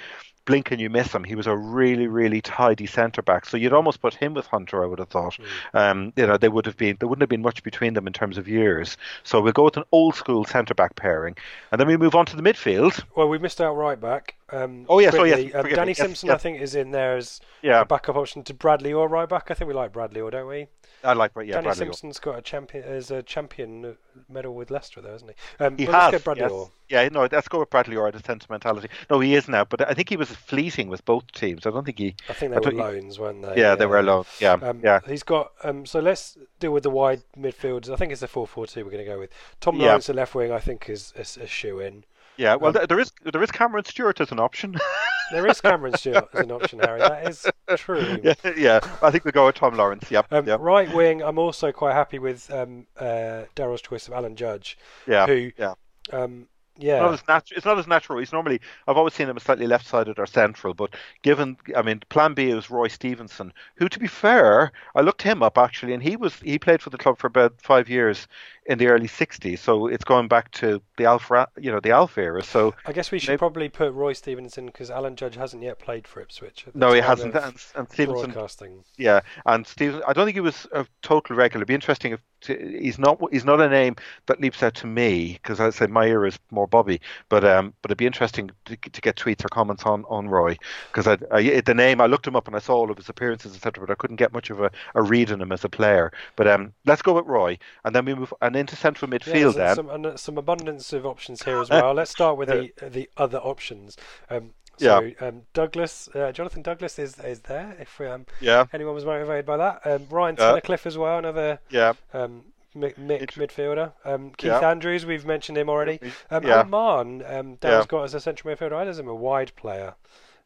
blink and you miss him. He was a really, really tidy centre back. So you'd almost put him with Hunter, I would have thought. Mm. Um, you know, they would have been there wouldn't have been much between them in terms of years. So we'll go with an old school centre back pairing, and then we move on to the midfield. Well, we missed out right back. Um, oh yes, quickly. oh yes. Um, Danny Simpson, yes. I think, is in there as yeah. a backup option to Bradley or right back. I think we like Bradley Orr, don't we? I like, yeah, Danny Bradley Simpson's Orr. got a champion as a champion medal with Leicester, though, hasn't he? Um, he has. Let's Bradley yes. Yeah, no, let's go with Bradley Orr. The sentimentality. No, he is now, but I think he was fleeting with both teams. I don't think he. I think they I were loans, he, weren't they? Yeah, yeah, they were loans. Yeah, um, yeah. He's got. Um, so let's deal with the wide midfielders. I think it's a four-four-two. We're going to go with Tom Lawrence, yeah. the left wing. I think is, is a shoe in. Yeah, well, um, there is there is Cameron Stewart as an option. there is Cameron Stewart as an option, Harry. That is true. Yeah, yeah. I think we go with Tom Lawrence. Yep, um, yep. Right wing, I'm also quite happy with um, uh, Daryl's choice of Alan Judge. Yeah, who, yeah. Um, yeah. It's not, as natu- it's not as natural. He's normally, I've always seen him as slightly left sided or central, but given, I mean, plan B is Roy Stephenson, who, to be fair, I looked him up actually, and he was, he played for the club for about five years in the early 60s. So it's going back to the Alpha, you know, the Alpha era. So I guess we should maybe, probably put Roy Stephenson because Alan Judge hasn't yet played for Ipswich. No, he hasn't. And, and Stephenson, broadcasting. yeah, and Stephenson. I don't think he was a total regular. It'd be interesting if to, he's not he's not a name that leaps out to me because I said my era is more Bobby, but um, but it'd be interesting to, to get tweets or comments on on Roy because I, I, the name I looked him up and I saw all of his appearances etc. But I couldn't get much of a, a read on him as a player. But um, let's go with Roy and then we move and into central midfield. Yeah, then some, some abundance of options here as well. let's start with the the other options. Um, so, yeah. Um, Douglas, uh, Jonathan Douglas is is there. If um, yeah. anyone was motivated by that, um, Ryan Tunnicliffe as well, another yeah. Um, Mick, Mick midfielder. Um, Keith yeah. Andrews, we've mentioned him already. Um, yeah. Oman, um, Dan's yeah. got as a central midfielder. I as him a wide player.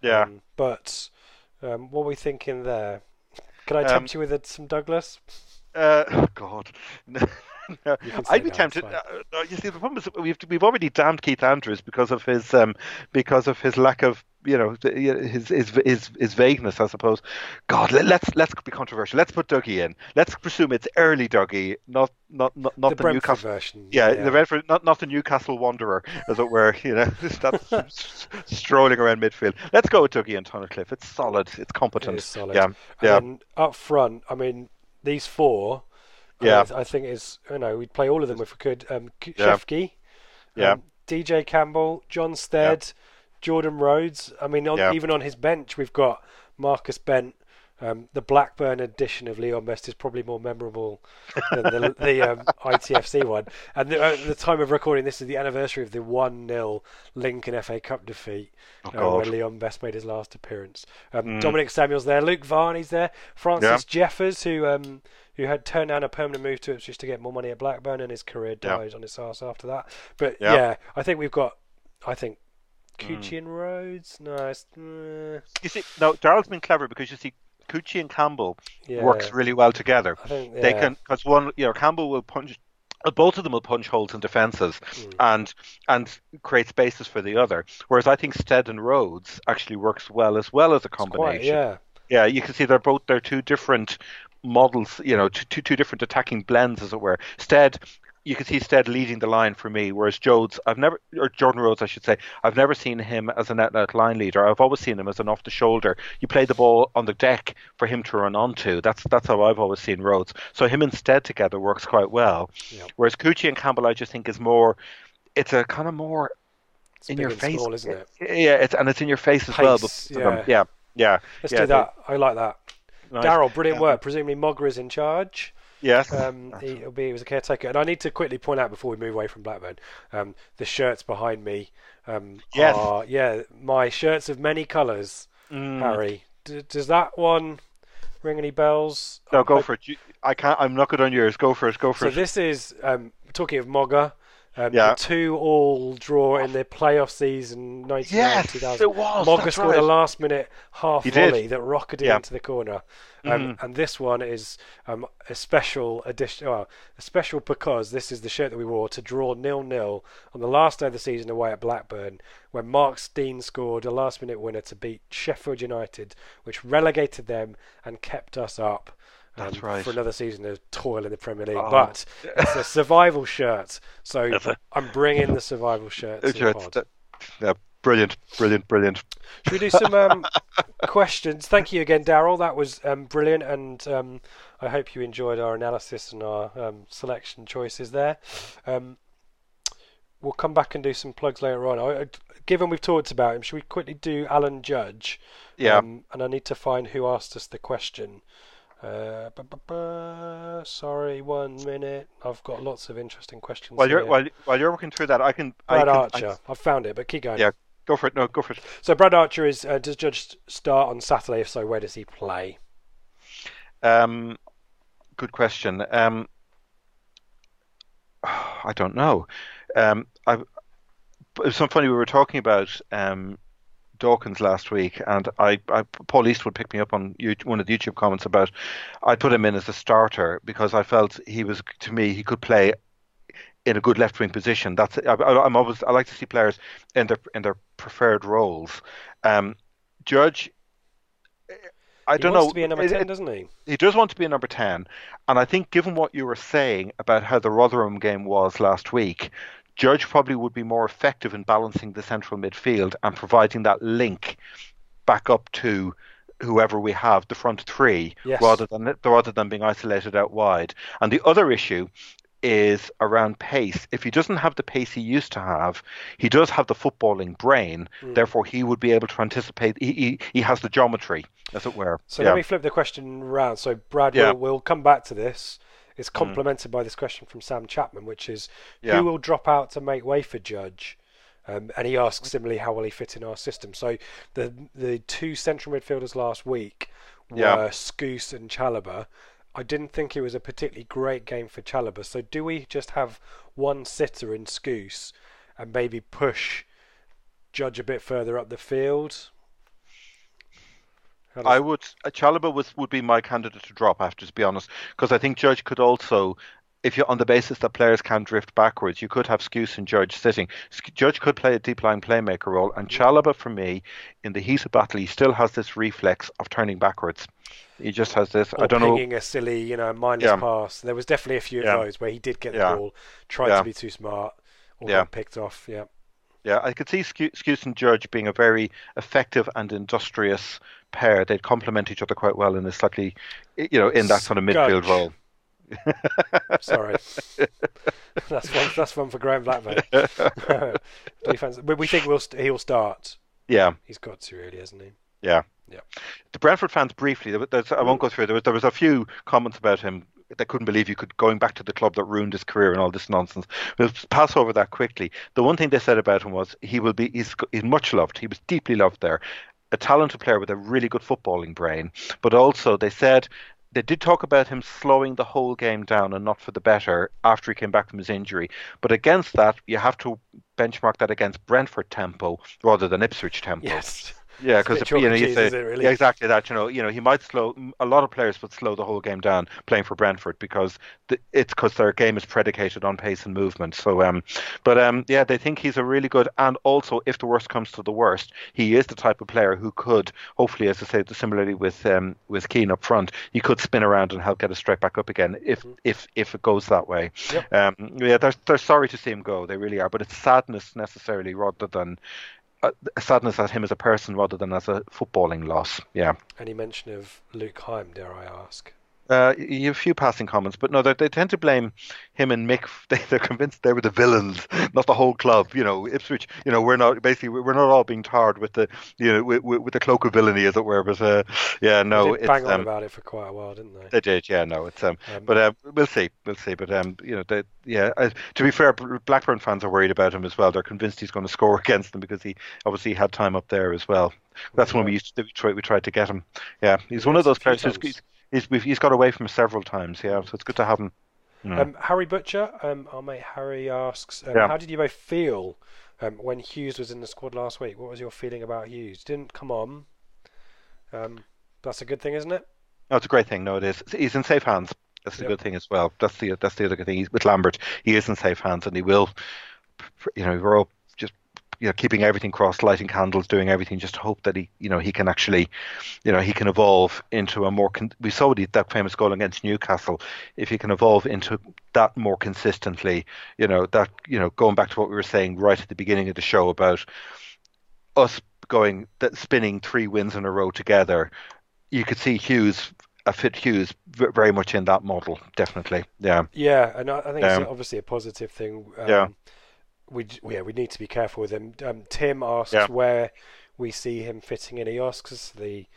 Yeah. Um, but um, what are we thinking there? Can I tempt um, you with a, some Douglas? Uh, oh God. no, I'd be tempted. Uh, you see, the problem is we've we've already damned Keith Andrews because of his um, because of his lack of you know his his his, his vagueness, I suppose. God, let, us let's, let's be controversial. Let's put Dougie in. Let's presume it's early Dougie, not not not, not the, the Newcastle version. Yeah, yeah, the Redford, not not the Newcastle Wanderer, as it were. You know, that's strolling around midfield. Let's go with Dougie and Tunnicliffe. It's solid. It's competent. It solid. Yeah, yeah. And up front, I mean, these four yeah, I, I think it's you know we'd play all of them if we could. Um, yeah. Shefki, yeah, um, DJ Campbell, John Stead, yeah. Jordan Rhodes. I mean, on, yeah. even on his bench, we've got Marcus Bent. Um, the Blackburn edition of Leon Best is probably more memorable than the, the um, ITFC one. And the, uh, the, time of recording this is the anniversary of the 1 0 Lincoln FA Cup defeat oh, uh, when Leon Best made his last appearance. Um, mm. Dominic Samuel's there, Luke Varney's there, Francis yeah. Jeffers, who um, who had turned down a permanent move to Ipswich just to get more money at Blackburn, and his career died yeah. on its ass after that. But yeah. yeah, I think we've got, I think, Kuqi mm. and Rhodes. No, it's, uh... you see, no, Daryl's been clever because you see. Kuqi and Campbell yeah. works really well together. Think, they can because one, you know, Campbell will punch uh, both of them will punch holes in defences mm. and and create spaces for the other. Whereas I think Stead and Rhodes actually works well as well as a combination. Quite, yeah, yeah. You can see they're both they're two different models, you know, two, two different attacking blends, as it were. Stead, you can see Stead leading the line for me, whereas Jodes, I've never, or Jordan Rhodes, I should say, I've never seen him as an out line leader. I've always seen him as an off the shoulder. You play the ball on the deck for him to run onto. That's that's how I've always seen Rhodes. So him and Stead together works quite well. Yep. Whereas Kuqi and Campbell, I just think is more. It's a kind of more it's in your face, small, isn't it? Yeah, it's and it's in your face as Pace, well. Yeah. yeah, yeah. Let's yeah, do that. I like that. Nice. Daryl, brilliant work. Presumably Mowbray is in charge. Yes. Um, he'll be, he was a caretaker. And I need to quickly point out before we move away from Blackburn, um, the shirts behind me um, yes. are, yeah, my shirts of many colours, mm. Harry. D- does that one ring any bells? No, go I, for it. I can't, I'm not good on yours. Go for it. Go for so it. So this is, um, talking of Mowbray, um, yeah. The two all draw in the playoff season 1990 yes, 2000. it was. Mowbray scored right. a last minute half he volley did. that rocketed yeah. into the corner. Um, mm-hmm. And this one is um, a special edition, well, a special because this is the shirt that we wore to draw nil nil on the last day of the season away at Blackburn when Mark Stein scored a last minute winner to beat Sheffield United, which relegated them and kept us up. That's um, right. For another season of toil in the Premier League, oh. but it's a survival shirt, so I'm bringing the survival shirt to the. Yeah, Brilliant, brilliant, brilliant. Should we do some um, questions? Thank you again, Daryl. That was um, brilliant, and um, I hope you enjoyed our analysis and our um, selection choices there. Um, we'll come back and do some plugs later on. I, given we've talked about him, should we quickly do Alan Judge? Yeah. Um, and I need to find who asked us the question. Uh, bu- bu- bu- sorry, one minute. I've got lots of interesting questions. While you're while while you're working through that, I can. Brad I can, Archer. I, have found it, but keep going. Yeah, go for it. No, go for it. So Brad Archer is. Uh, does Judge start on Saturday? If so, where does he play? Um, good question. Um, I don't know. Um, I, it's so funny. We were talking about um, Dawkins last week, and I, I Paul Eastwood picked me up on YouTube, one of the YouTube comments about I put him in as a starter because I felt he was to me he could play in a good left wing position. That's I, am always I like to see players in their in their preferred roles. Um, Judge. I he don't wants know. to be a number It- ten, it- doesn't he? he does want to be a number 10. And I think, given what you were saying about how the Rotherham game was last week, Judge probably would be more effective in balancing the central midfield and providing that link back up to whoever we have, the front three, Yes. rather than rather than being isolated out wide. And the other issue is around pace. If he doesn't have the pace he used to have, he does have the footballing brain. Hmm. Therefore, he would be able to anticipate. He, he, he has the geometry, as it were. So Yeah. let me flip the question round. So Brad, Yeah. will we'll come back to this. It's complemented by this question from Sam Chapman, which is Yeah. who will drop out to make way for Judge? Um, and he asks similarly, how will he fit in our system? So the the two central midfielders last week were Yeah. Skuse and Chalobah. I didn't think it was a particularly great game for Chalobah. So do we just have one sitter in Skuse and maybe push Judge a bit further up the field? I would. Uh, Chalobah was would be my candidate to drop. I have to be honest, because I think Judge could also, if you're on the basis that players can drift backwards, you could have Skuse and Judge sitting. Judge could play a deep line playmaker role, and Chalobah for me, in the heat of battle, he still has this reflex of turning backwards. He just has this. or I don't know. pinging a silly, you know, mindless Yeah. pass. There was definitely a few of Yeah. those where he did get the Yeah. ball, tried to be too smart, or got picked off. Yeah. Yeah, I could see Skuse and Judge being a very effective and industrious pair. They'd complement each other quite well in a slightly, you know, in that sort of midfield role. Sorry, that's one. That's one for Graham Blackburn. Defense, but we think we'll st- he'll start. Yeah, He's got to really, hasn't he? yeah. Yeah. The Brentford fans briefly. I won't go through. There was there was a few comments about him. They couldn't believe you could going back to the club that ruined his career and all this nonsense. We'll pass over that quickly. The one thing they said about him was he will be he's he's much loved. He was deeply loved there. A talented player with a really good footballing brain, but also they said they did talk about him slowing the whole game down and not for the better after he came back from his injury. But against that, you have to benchmark that against Brentford tempo rather than Ipswich tempo. Yes. Yeah, because you know, and he's cheese, a- is it, really? yeah, exactly that. You know, you know, he might slow. A lot of players would slow the whole game down playing for Brentford because the, it's because their game is predicated on pace and movement. So, um, but um, yeah, they think he's a really good. And also, if the worst comes to the worst, he is the type of player who could, hopefully, as I say, similarly with um, with Keane up front, he could spin around and help get us straight back up again if if if it goes that way. Um, yeah, they're they're sorry to see him go. They really are. But it's sadness necessarily rather than. Uh, sadness at him as a person rather than as a footballing loss. Yeah. Any mention of Luke Hyam, dare I ask? Uh, you have a few passing comments, but no, they, they tend to blame him and Mick. They, they're convinced they were the villains, not the whole club. You know, Ipswich. You know, we're not basically we're not all being tarred with the you know with, with, the cloak of villainy, as it were. But uh, yeah, no, they bang on um, about it for quite a while, didn't they? they did. Yeah, no, it's um, Um, but uh, we'll see, we'll see. But um, you know, they, yeah. Uh, to be fair, Blackburn fans are worried about him as well. They're convinced he's going to score against them because he obviously had time up there as well. That's when we used to we tried, we tried to get him. Yeah, he's one of those players who's. He's, he's, we've- he's got away from us several times. Yeah, so it's good to have him. Um, Harry Butcher, um, our mate Harry asks, um, Yeah. how did you both feel um, when Huws was in the squad last week? What was your feeling about Huws? Didn't come on. Um, that's a good thing, isn't it? No, it's a great thing. No, it is. He's in safe hands. That's the Yep. good thing as well. That's the that's the other good thing. He's with Lambert. He is in safe hands, and he will. You know, we're all you know keeping everything crossed, lighting candles, doing everything, just to hope that he you know he can actually, you know, he can evolve into a more. Con- we saw that famous goal against Newcastle. If he can evolve into that more consistently, you know, that you know, going back to what we were saying right at the beginning of the show about us going that spinning three wins in a row together, you could see Huws a fit Huws very much in that model, definitely. Yeah. Yeah, and I, think um, it's obviously a positive thing. Um, yeah. We yeah we need to be careful with him. Um, Tim asks yeah. where we see him fitting in. He asks the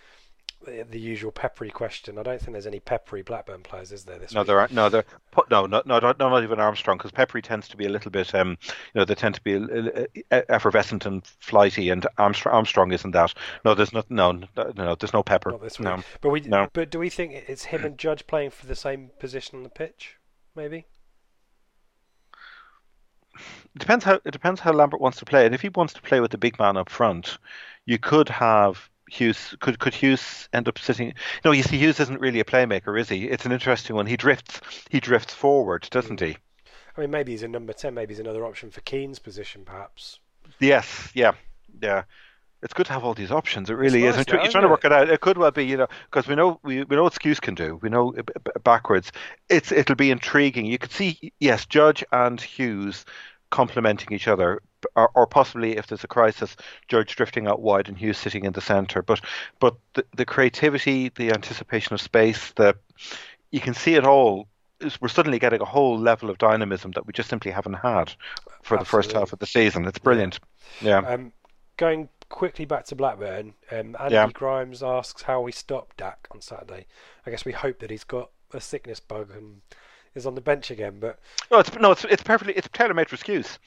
the usual peppery question. I don't think there's any peppery Blackburn players, is there? This no, week? there aren't. No, there. No, no, no, not even Armstrong, because Peppery tends to be a little bit. Um, you know, they tend to be effervescent and flighty, and Armstrong, Armstrong isn't that. No, there's not. No, no, there's no Pepper. Not this week. No, but we. No. But do we think it's him and Judge playing for the same position on the pitch? Maybe. It depends how it depends how Lambert wants to play. And if he wants to play with the big man up front, you could have Huws could could Huws end up sitting? No, you see, Huws isn't really a playmaker, is he? It's an interesting one. He drifts he drifts forward, doesn't he? I mean, maybe he's a number ten. Maybe he's another option for Keane's position, perhaps. Yes, yeah, yeah. It's good to have all these options. It really nice is. Now, you're trying to work it out. It could well be, you know, because we know we, we know what Skuse can do. We know uh, backwards. It's it'll be intriguing. You could see, yes, Judge and Huws complementing each other, or, or, possibly if there's a crisis, George drifting out wide and Huws sitting in the centre. But but the, the creativity, the anticipation of space, the you can see it all. We're suddenly getting a whole level of dynamism that we just simply haven't had for Absolutely. the first half of the season. It's brilliant. Yeah. Um, going quickly back to Blackburn, um, Andy yeah. Grimes asks how we stop Dack on Saturday. I guess we hope that he's got a sickness bug and is on the bench again. But no, it's no, it's it's perfectly it's tailor made for Skuse.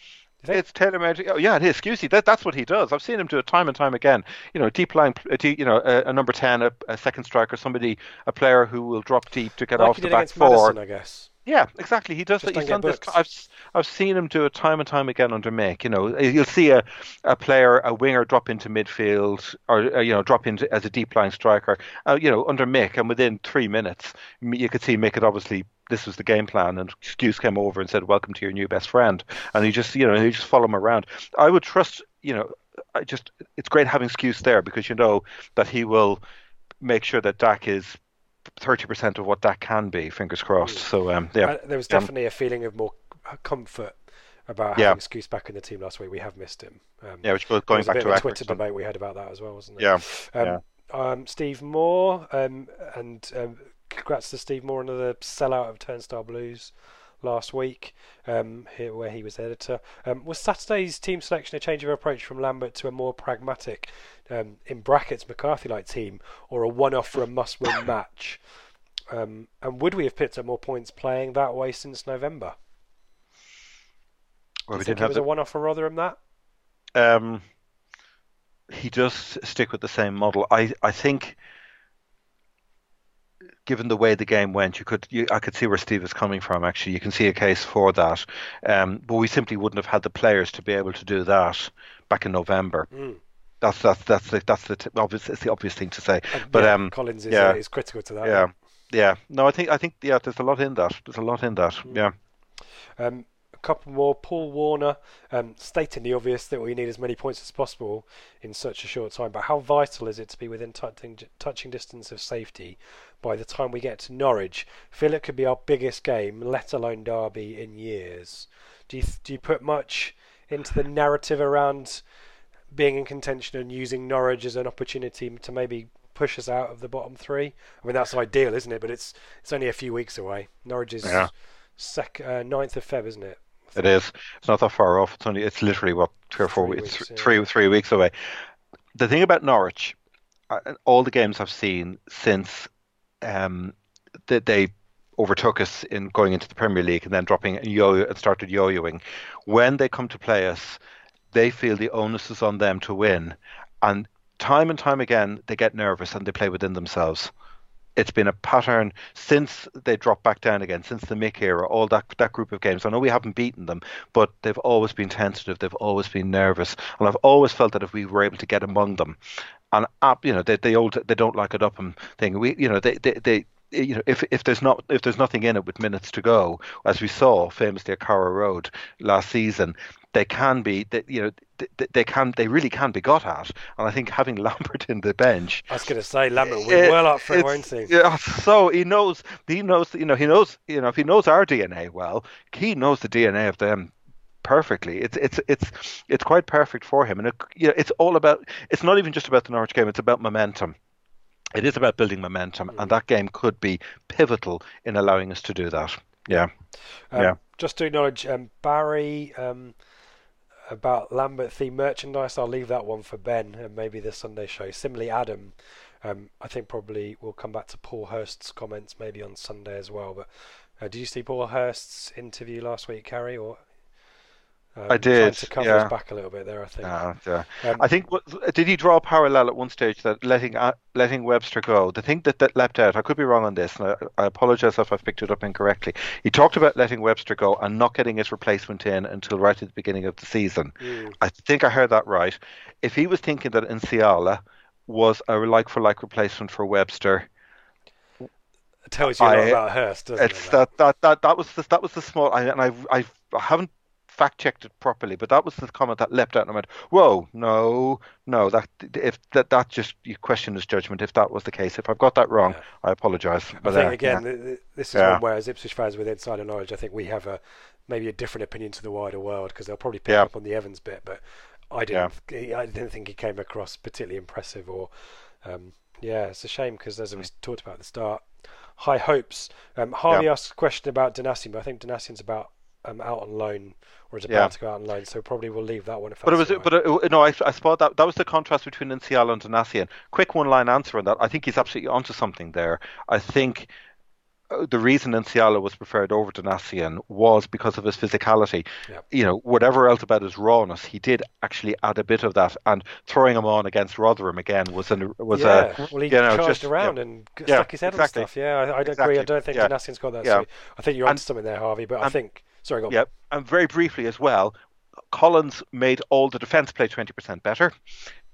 It's tailor made. Oh, yeah, it is. Skuse, that, that's what he does. I've seen him do it time and time again. You know, deep line, you know, a, a number 10, a, a, second striker, somebody, a player who will drop deep to get like off the back four. Maddison, I guess. Yeah, exactly. He does. Just he's done this. I've I've seen him do it time and time again under Mick. You know, you'll see a, a player, a winger, drop into midfield, or uh, you know, drop into as a deep line striker. Uh, you know, under Mick, and within three minutes, you could see Mick had obviously this was the game plan, and Skuse came over and said, "Welcome to your new best friend," and he just, you know, he just follow him around. I would trust, you know, I just it's great having Skuse there because you know that he will make sure that Dack is thirty percent of what that can be. Fingers crossed. So um, yeah, there was definitely a feeling of more comfort about having yeah. Skuse back in the team last week. We have missed him. Um, yeah, which was going back to a Twitter debate we had about that as well, wasn't it? Yeah. Um, yeah. Um, Steve Moore um, and um, congrats to Steve Moore, another sellout of Turnstile Blues last week, um, here where he was editor. Um, was Saturday's team selection a change of approach from Lambert to a more pragmatic, um, in brackets, McCarthy-like team, or a one-off for a must-win match? Um, and would we have picked up more points playing that way since November? Well, we think it was the... a one-off for Rotherham that? Um, he does stick with the same model. I I think given the way the game went, you could you, I could see where Steve is coming from. Actually, you can see a case for that. Um, but we simply wouldn't have had the players to be able to do that back in November. Mm. That's that's that's the that's the t- obvious it's the obvious thing to say. And but yeah, um, Collins is, yeah, uh, is critical to that. Yeah, yeah. No, I think I think yeah, there's a lot in that. There's a lot in that. Mm. Yeah. Um, couple more. Paul Warner um, stating the obvious that we need as many points as possible in such a short time. But how vital is it to be within touching, touching distance of safety by the time we get to Norwich? Feel it could be our biggest game, let alone Derby, in years. Do you do you put much into the narrative around being in contention and using Norwich as an opportunity to maybe push us out of the bottom three? I mean that's ideal, isn't it? But it's it's only a few weeks away. Norwich is yeah. sec, uh, 9th of Feb, isn't it? It is. It's not that far off. It's only. It's literally what three or four three weeks. weeks yeah. Three three weeks away. The thing about Norwich, all the games I've seen since um, that they overtook us in going into the Premier League and then dropping yo and started yo-yoing. When they come to play us, they feel the onus is on them to win, and time and time again they get nervous and they play within themselves it's been a pattern since they dropped back down again, since the Mick era, all that that group of games. I know we haven't beaten them, but they've always been tentative, they've always been nervous, and I've always felt that if we were able to get among them, and uh, you know, they they old they don't like it up and thing. We you know they they. they you know, if if there's not if there's nothing in it with minutes to go, as we saw famously at Carrow Road last season, they can be, they, you know, they, they, can, they really can be got at. And I think having Lambert in the bench, I was going to say Lambert will it, well up for it, won't he? Yeah, so he knows, he knows, you know, he knows, you know, if he knows our DNA well, he knows the DNA of them perfectly. It's it's it's it's quite perfect for him, and it, you know, it's all about. It's not even just about the Norwich game. It's about momentum. It is about building momentum, and that game could be pivotal in allowing us to do that. Yeah, Um, yeah. Just to acknowledge um, Barry um, about Lambert theme merchandise. I'll leave that one for Ben and maybe the Sunday show. Similarly, Adam. Um, I think probably we'll come back to Paul Hurst's comments maybe on Sunday as well. But uh, did you see Paul Hurst's interview last week, Harry? Or um, I did, to cover yeah. back a little bit there. I think. Uh, yeah. Um, I think what- did he draw a parallel at one stage that letting uh, letting Webster go? The thing that, that leapt out, I could be wrong on this, and I, I apologize if I've picked it up incorrectly. He talked about letting Webster go and not getting his replacement in until right at the beginning of the season. Mm. I think I heard that right. If he was thinking that Nsiala was a like for like replacement for Webster, it tells you a lot I- about Hurst, doesn't it's it? that that that that was the, that was the small I, and I I I haven't fact checked it properly, but that was the comment that leapt out and I went, "Whoa, no, no, that if that that just you question his judgment if that was the case. If I've got that wrong, I apologise." I But, think uh, again, yeah. th- th- this is Yeah. one where as Ipswich fans with insider knowledge, I think we have a maybe a different opinion to the wider world because they'll probably pick Yeah. up on the Evans bit, but I didn't. I didn't think he came across particularly impressive. Or um, yeah, it's a shame because as we talked about at the start, high hopes. Um, Harvey Yeah. asked a question about Donacien, but I think Donacien's about um, out on loan or is about Yeah. to go out on loan, so probably we'll leave that one. If But it was, right. but it, no, I, I spot that. That was the contrast between Nsiala and Donacien. Quick one-line answer on that. I think he's absolutely onto something there. I think uh, the reason Nsiala was preferred over Donacien was because of his physicality. Yep. You know, whatever else about his rawness, he did actually add a bit of that. And throwing him on against Rotherham again was an was yeah, a well, he you know charged just around yeah. and g- Yeah, stuck his head exactly. on stuff. Yeah, I, I'd agree. I don't think Yeah. Donacien's got that. Yeah. So I think you're onto something there, Harvey. But I think sorry, go. Yeah, and very briefly as well, Collins made all the defence play twenty percent better.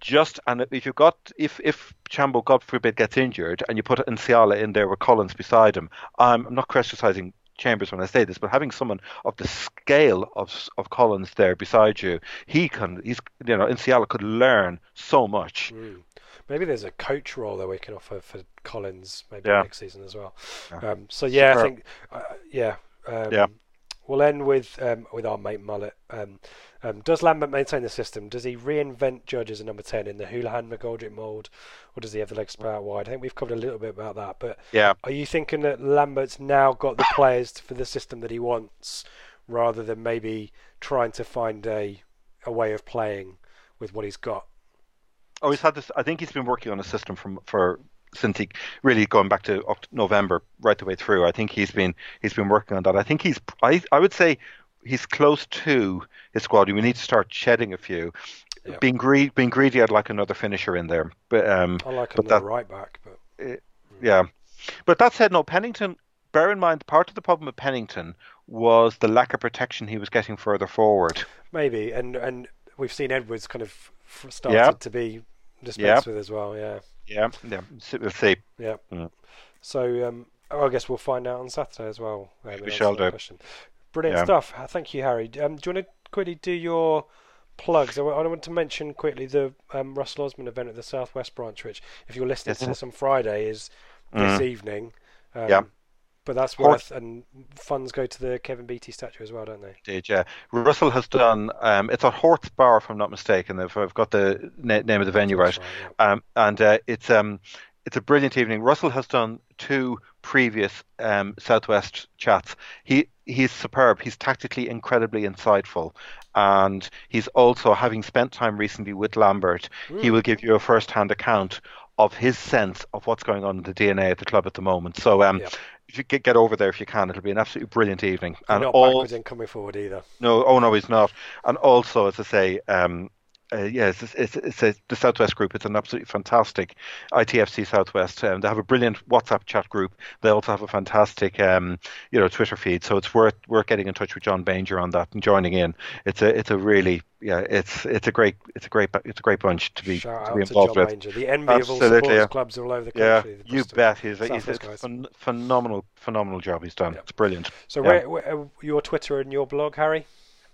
Just and if you got if if Chambo God forbid gets injured and you put Nsiala in there with Collins beside him, I'm, I'm not criticizing Chambers when I say this, but having someone of the scale of of Collins there beside you, he can he's you know Nsiala could learn so much. Mm. Maybe there's a coach role that we can offer for Collins maybe Yeah. next season as well. Yeah. Um, so yeah, I think uh, yeah. Um, Yeah. We'll end with um, with our mate Mullet. Um, um, does Lambert maintain the system? Does he reinvent Judge as a number ten in the Houlihan McGoldrick mould, or does he have the legs spread out wide? I think we've covered a little bit about that. But Yeah. are you thinking that Lambert's now got the players for the system that he wants, rather than maybe trying to find a a way of playing with what he's got? Oh, he's had this. I think he's been working on a system from for since he really going back to November right the way through. I think he's been he's been working on that. I think he's I I would say he's close to his squad. We need to start shedding a few. Yeah. Being greedy, being greedy, I'd like another finisher in there. But um, I like but another that right back, but yeah. But that said, no, Pennington. Bear in mind, part of the problem with Pennington was the lack of protection he was getting further forward. maybe. And and we've seen Edwards kind of started Yeah. to be dispensed Yeah. with as well. Yeah, Yeah, yeah. We'll see. yeah. Mm. So um, oh, I guess we'll find out on Saturday as well. um, We shall do. Question. Brilliant Yeah. stuff. Uh, Thank you, Harry. Um, do you want to quickly do your plugs? I want to mention quickly the um, Russell Osman event at the Southwest branch, which, if you're listening Yes, to this on Friday, is this Mm. evening. Um, Yeah. But that's worth, and funds go to the Kevin Beattie statue as well, don't they? Did yeah. Russell has done. Um, it's at Hort's Bar, if I'm not mistaken. If I've got the na- name of the venue right, right, yeah. um, and uh, it's um, it's a brilliant evening. Russell has done two previous um, Southwest chats. He he's superb. He's tactically incredibly insightful, and he's also having spent time recently with Lambert. He will give you a first-hand account of his sense of what's going on in the DNA at the club at the moment. So um, Yeah. If you get, get over there if you can, it'll be an absolutely brilliant evening. And not all backwards in coming forward either. no, oh no, he's not. And also, as I say, um, uh, yeah, it's, it's, it's a, the Southwest group. It's an absolutely fantastic ITFC Southwest. Um, they have a brilliant WhatsApp chat group. They also have a fantastic, um, you know, Twitter feed. So it's worth worth getting in touch with John Banger on that and joining in. It's a it's a really yeah, it's it's a great it's a great it's a great bunch to be Shout to be to involved John with. Ranger, the envy of all Absolutely, yeah. clubs all over the Yeah, country. the you bet. He's a, he's a phenomenal phenomenal job he's done. Yeah. It's brilliant. So Yeah. where, where uh, your Twitter and your blog, Harry?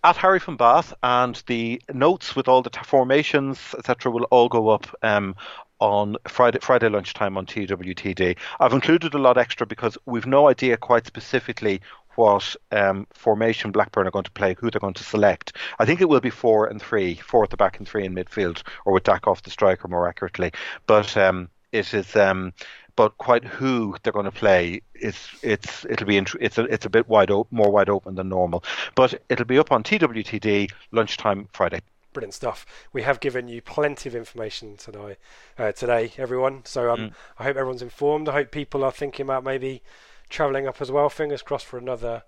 At Harry from Bath, and the notes with all the t- formations, etc., will all go up um, on Friday Friday lunchtime on TWTD. I've included a lot extra because we've no idea quite specifically what um, formation Blackburn are going to play, who they're going to select. I think it will be four and three, four at the back and three in midfield, or with Dack off the striker more accurately. But um, it is. Um, but quite who they're going to play is it's it'll be it's a it's a bit wide open, more wide open than normal. But it'll be up on TWTD lunchtime Friday. Brilliant stuff. We have given you plenty of information today, uh, today, everyone. So um, mm. I hope everyone's informed. I hope people are thinking about maybe travelling up as well. Fingers crossed for another.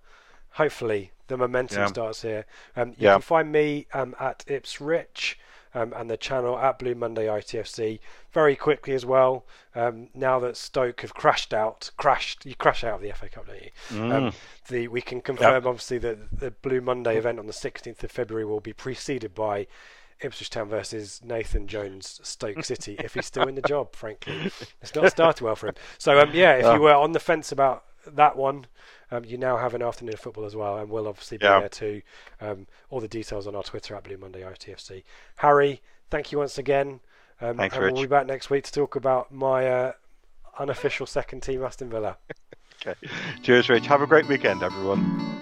Hopefully, the momentum yeah. starts here. Um, you yeah. can find me um, at Ipsrich um, and the channel at Blue Monday ITFC very quickly as well. Um, now that Stoke have crashed out, crashed, you crash out of the FA Cup, don't you? Mm. Um, the we can confirm yep. obviously that the Blue Monday event on the 16th of February will be preceded by Ipswich Town versus Nathan Jones Stoke City if he's still in the job. Frankly, it's not started well for him. So um, yeah, if you were on the fence about that one, um, you now have an afternoon of football as well, and we'll obviously be yeah. there too. Um, all the details on our Twitter at Blue Monday ITFC. Harry, thank you once again. Um, Thanks, and Rich. we'll be back next week to talk about my uh, unofficial second team, Aston Villa. okay. Cheers, Rich. Have a great weekend, everyone.